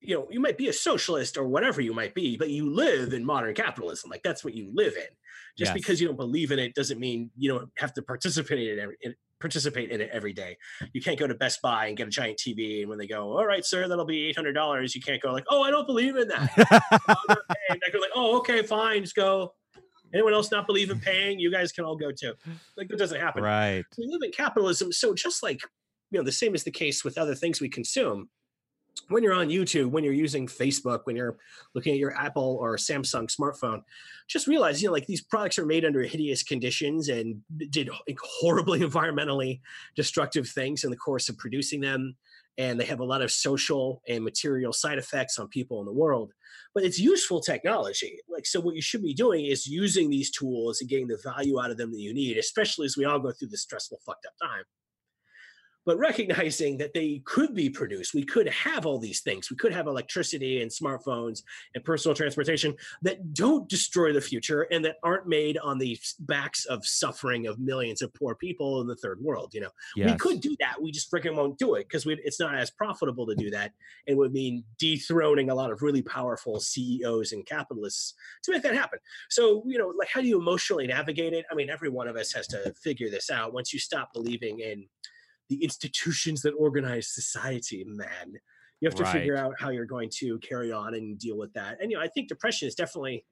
Speaker 5: you know, you might be a socialist or whatever you might be, but you live in modern capitalism. Like that's what you live in. Just
Speaker 4: Yes.
Speaker 5: because you don't believe in it doesn't mean you don't have to participate in it, participate in it every day. You can't go to Best Buy and get a giant TV, and when they go, "All right, sir, that'll be eight hundred dollars," you can't go like, "Oh, I don't believe in that." I'm not. I go like, "Oh, okay, fine, just go." Anyone else not believe in paying? You guys can all go too. Like that doesn't happen.
Speaker 4: right.
Speaker 5: We live in capitalism, so just like you know, the same is the case with other things we consume. When you're on YouTube, when you're using Facebook, when you're looking at your Apple or Samsung smartphone, just realize, you know, like these products are made under hideous conditions and did horribly environmentally destructive things in the course of producing them. And they have a lot of social and material side effects on people in the world. But it's useful technology. Like, so what you should be doing is using these tools and getting the value out of them that you need, especially as we all go through this stressful, fucked up time but recognizing that they could be produced. We could have all these things. We could have electricity and smartphones and personal transportation that don't destroy the future and that aren't made on the backs of suffering of millions of poor people in the third world. You know,
Speaker 4: Yes.
Speaker 5: we could do that. We just freaking won't do it because it's not as profitable to do that. It would mean dethroning a lot of really powerful CEOs and capitalists to make that happen. So, you know, like how do you emotionally navigate it? I mean, every one of us has to figure this out. Once you stop believing in the institutions that organize society, man, you have to figure out how you're going to carry on and deal with that. And, you know, I think depression is definitely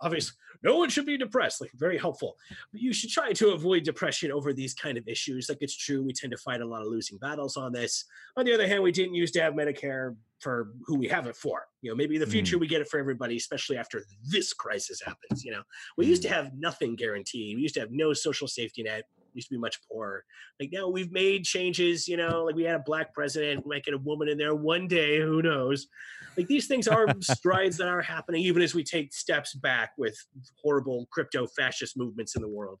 Speaker 5: obvious no one should be depressed like very helpful. But you should try to avoid depression over these kind of issues. Like it's true we tend to fight a lot of losing battles on this. On the other hand we didn't used to have medicare for who we have it for. You know maybe in the future we get it for everybody especially after this crisis happens you know. We used to have nothing guaranteed. We used to have no social safety net. We used to be much poorer. Like now we've made changes you know like we had a black president we might get a woman in there one day who knows? Like these things are strides that are happening even as we take steps back with horrible crypto fascist movements in the world.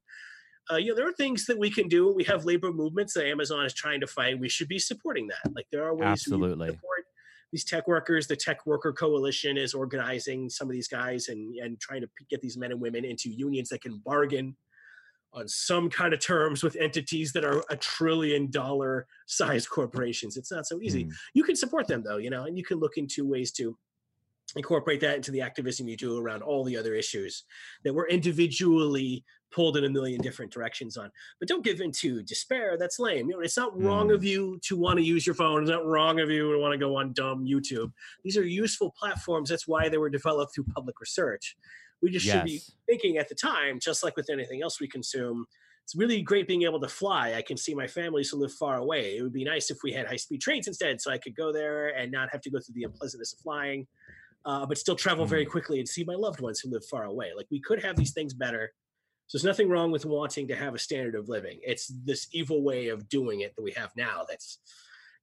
Speaker 5: Uh, you know there are things that we can do. We have labor movements that amazon is trying to fight. We should be supporting that. Like there are ways
Speaker 4: Absolutely.
Speaker 5: support these tech workers the tech worker coalition is organizing some of these guys and and trying to get these men and women into unions that can bargain on some kind of terms with entities that are a trillion dollar size corporations it's not so easy
Speaker 4: Mm.
Speaker 5: you can support them though you know and you can look into ways to incorporate that into the activism you do around all the other issues that we're individually pulled in a million different directions on but don't give in to despair that's lame you know it's not wrong
Speaker 4: Mm.
Speaker 5: of you to want to use your phone it's not wrong of you to want to go on dumb youtube these are useful platforms that's why they were developed through public research we just should be thinking at the time, just like with anything else we consume, it's really great being able to fly. I can see my families who live far away. It would be nice if we had high speed trains instead, so I could go there and not have to go through the unpleasantness of flying, uh, but still travel very quickly and see my loved ones who live far away. Like we could have these things better. So there's nothing wrong with wanting to have a standard of living. It's this evil way of doing it that we have now that's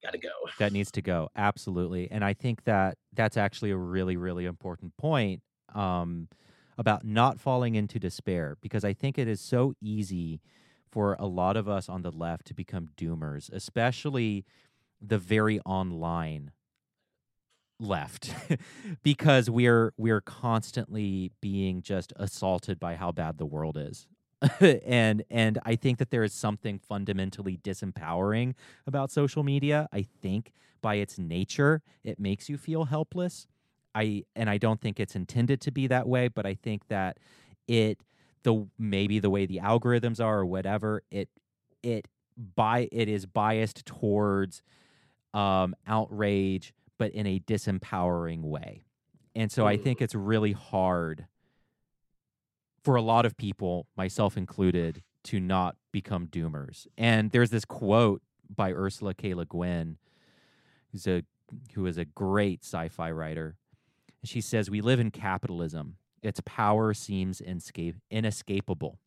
Speaker 5: got to go.
Speaker 4: that needs to go absolutely and i think that that's actually a really really important point um, about not falling into despair because i think it is so easy for a lot of us on the left to become doomers especially the very online left because we're we're constantly being just assaulted by how bad the world is. and and I think that there is something fundamentally disempowering about social media. I think by its nature it makes you feel helpless. I and I don't think it's intended to be that way, but I think that it the maybe the way the algorithms are or whatever, it it by it is biased towards um outrage but in a disempowering way. And so I think mm. it's really hard for a lot of people, myself included, to not become doomers. And there's this quote by Ursula K. Le Guin, who's a who is a great sci-fi writer. She says, "We live in capitalism. Its power seems inescape- inescapable.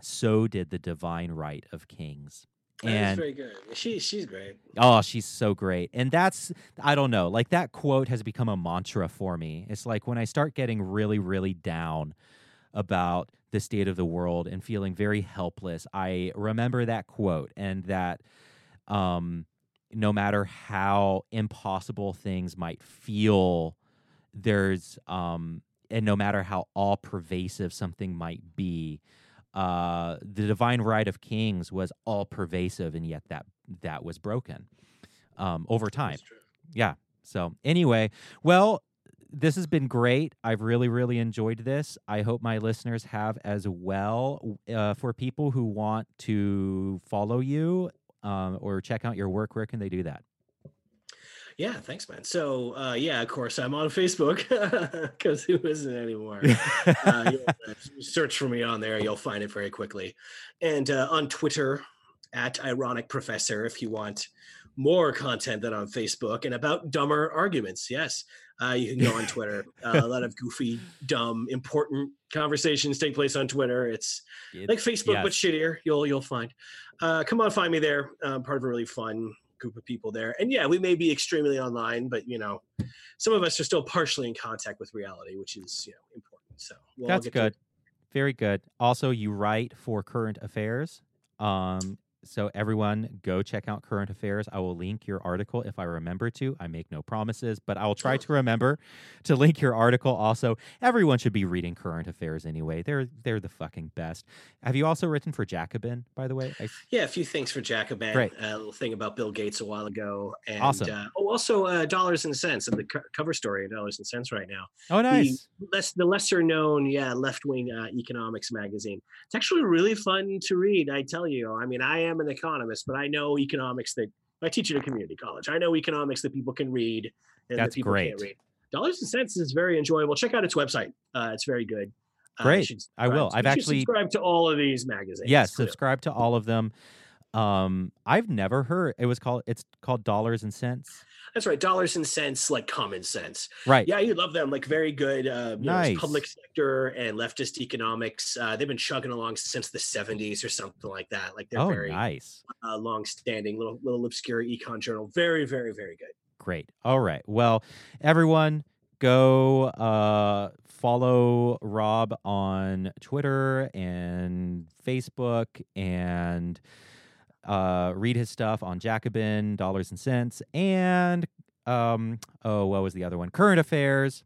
Speaker 4: So did the divine right of kings."
Speaker 5: That's
Speaker 4: And
Speaker 5: very good. She she's great.
Speaker 4: Oh, she's so great. And that's, I don't know, like that quote has become a mantra for me. It's like when I start getting really, really down about the state of the world and feeling very helpless, I remember that quote and that um, no matter how impossible things might feel, there's, um, and no matter how all pervasive something might be, uh, the divine right of kings was all pervasive, and yet that that was broken um, over time.
Speaker 5: That's true.
Speaker 4: Yeah. So anyway, well, this has been great. I've really, really enjoyed this. I hope my listeners have as well. Uh, for people who want to follow you um, or check out your work, where can they do that?
Speaker 5: Yeah, thanks, man. So, uh, yeah, of course, I'm on Facebook because who isn't anymore? uh, uh, search for me on there, you'll find it very quickly. And uh, on Twitter, at Ironic Professor, if you want more content than on Facebook and about dumber arguments. Yes, uh, you can go on Twitter. Uh, a lot of goofy, dumb, important conversations take place on Twitter. It's like Facebook but shittier. You'll you'll find. Uh, come on, find me there. I'm part of a really fun group of people there. And yeah, we may be extremely online, but you know, some of us are still partially in contact with reality, which is you know important. So we'll
Speaker 4: That's good. Very good. Also, you write for Current Affairs. Um, so everyone go check out Current Affairs. I will link your article if I remember to. I make no promises, but I will try to remember to link your article. Also, everyone should be reading Current Affairs anyway. They're they're the fucking best. Have you also written for Jacobin, by the way? I
Speaker 5: Yeah, a few things for Jacobin.
Speaker 4: Great.
Speaker 5: A little thing about Bill Gates a while ago, and
Speaker 4: Awesome.
Speaker 5: uh, oh, also uh, dollars and sense. And the co- cover story in dollars and sense right now.
Speaker 4: oh, nice.
Speaker 5: less the lesser known yeah left wing uh, economics magazine it's actually really fun to read i tell you i mean i am an economist but i know economics that i teach at a community college i know economics that people can read and
Speaker 4: That's
Speaker 5: that people can't read dollars and sense is very enjoyable check out its website uh, it's very good Uh,
Speaker 4: Great. I will. I've actually-
Speaker 5: subscribe to all of these magazines
Speaker 4: yes, subscribe to all of them. Um, I've never heard it was called. It's called Dollars and Sense.
Speaker 5: That's right dollars and sense like common sense
Speaker 4: Right.
Speaker 5: Yeah, you love them. Like very good. Uh, you know,
Speaker 4: Nice.
Speaker 5: public sector and leftist economics. Uh, they've been chugging along since the '70s or something like that. Like they're
Speaker 4: Oh,
Speaker 5: very
Speaker 4: nice.
Speaker 5: uh, long-standing, little little obscure econ journal. Very, very, very good.
Speaker 4: Great. All right. Well, everyone, go uh, follow Rob on Twitter and Facebook and uh, read his stuff on Jacobin, Dollars and Sense, and um, oh, what was the other one? Current Affairs.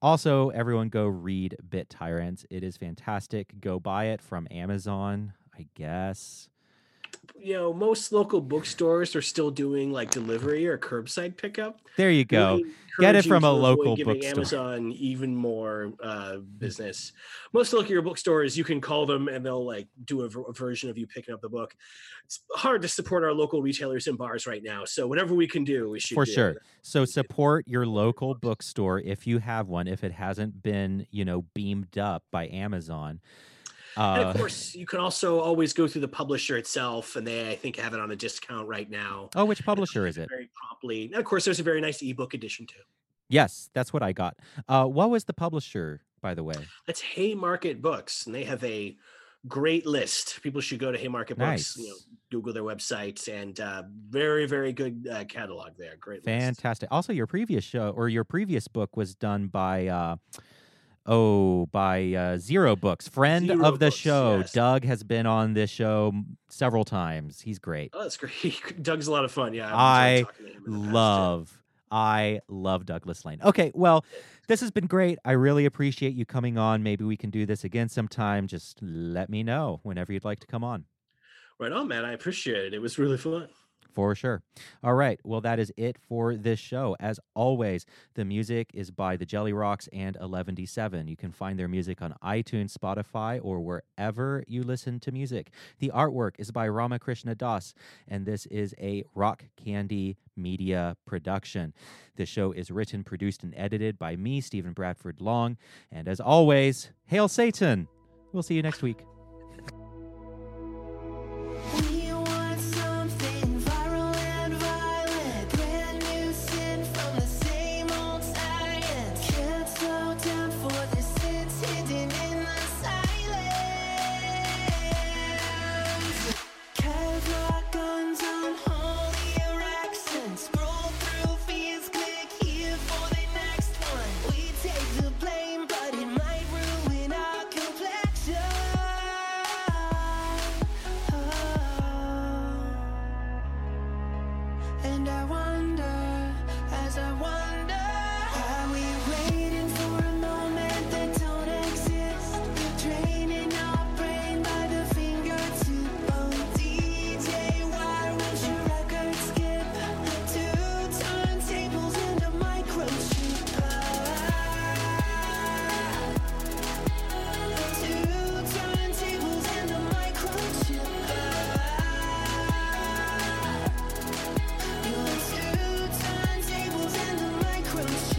Speaker 4: Also, everyone go read Bit Tyrants. It is fantastic. Go buy it from Amazon, I guess.
Speaker 5: You know, most local bookstores are still doing like delivery or curbside pickup.
Speaker 4: There you go.
Speaker 5: Really
Speaker 4: Get it from a local
Speaker 5: giving
Speaker 4: bookstore.
Speaker 5: Amazon even more uh, business. Most local bookstores, you can call them and they'll like do a version of you picking up the book. It's hard to support our local retailers and bars right now, so whatever we can do, we should
Speaker 4: For
Speaker 5: do.
Speaker 4: sure. So support your local bookstore if you have one, if it hasn't been, you know, beamed up by Amazon.
Speaker 5: And
Speaker 4: Uh,
Speaker 5: of course, you can also always go through the publisher itself, and they, I think, have it on a discount right now.
Speaker 4: oh, which publisher is it?
Speaker 5: Very promptly. And of course, there's a very nice ebook edition too.
Speaker 4: Yes, that's what I got. Uh, what was the publisher, by the way?
Speaker 5: That's Haymarket Books, and they have a great list. People should go to Haymarket Books. You know,
Speaker 4: Nice.
Speaker 5: Google their website, and uh, very, very good uh, catalog there. Great. list.
Speaker 4: Fantastic. Also, your previous show or your previous book was done by, uh, oh, by uh, Zero Books, friend
Speaker 5: Zero
Speaker 4: of the
Speaker 5: Books,
Speaker 4: show.
Speaker 5: yes.
Speaker 4: Doug has been on this show several times. He's great.
Speaker 5: Oh, that's great. Doug's a lot of fun. Yeah,
Speaker 4: I
Speaker 5: enjoyed talking to him in the past, too.
Speaker 4: love I love Douglas Lain. Okay, well, this has been great. I really appreciate you coming on. Maybe we can do this again sometime. Just let me know whenever you'd like to come on.
Speaker 5: Right on, man. I appreciate it. It was really fun.
Speaker 4: For sure. All right. Well, that is it for this show. As always, the music is by the Jelly Rocks and 11D7. You can find their music on iTunes, Spotify, or wherever you listen to music. The artwork is by Ramakrishna Das, and this is a Rock Candy media production. The show is written, produced, and edited by me, Stephen Bradford Long. And as always, Hail Satan! We'll see you next week.
Speaker 6: A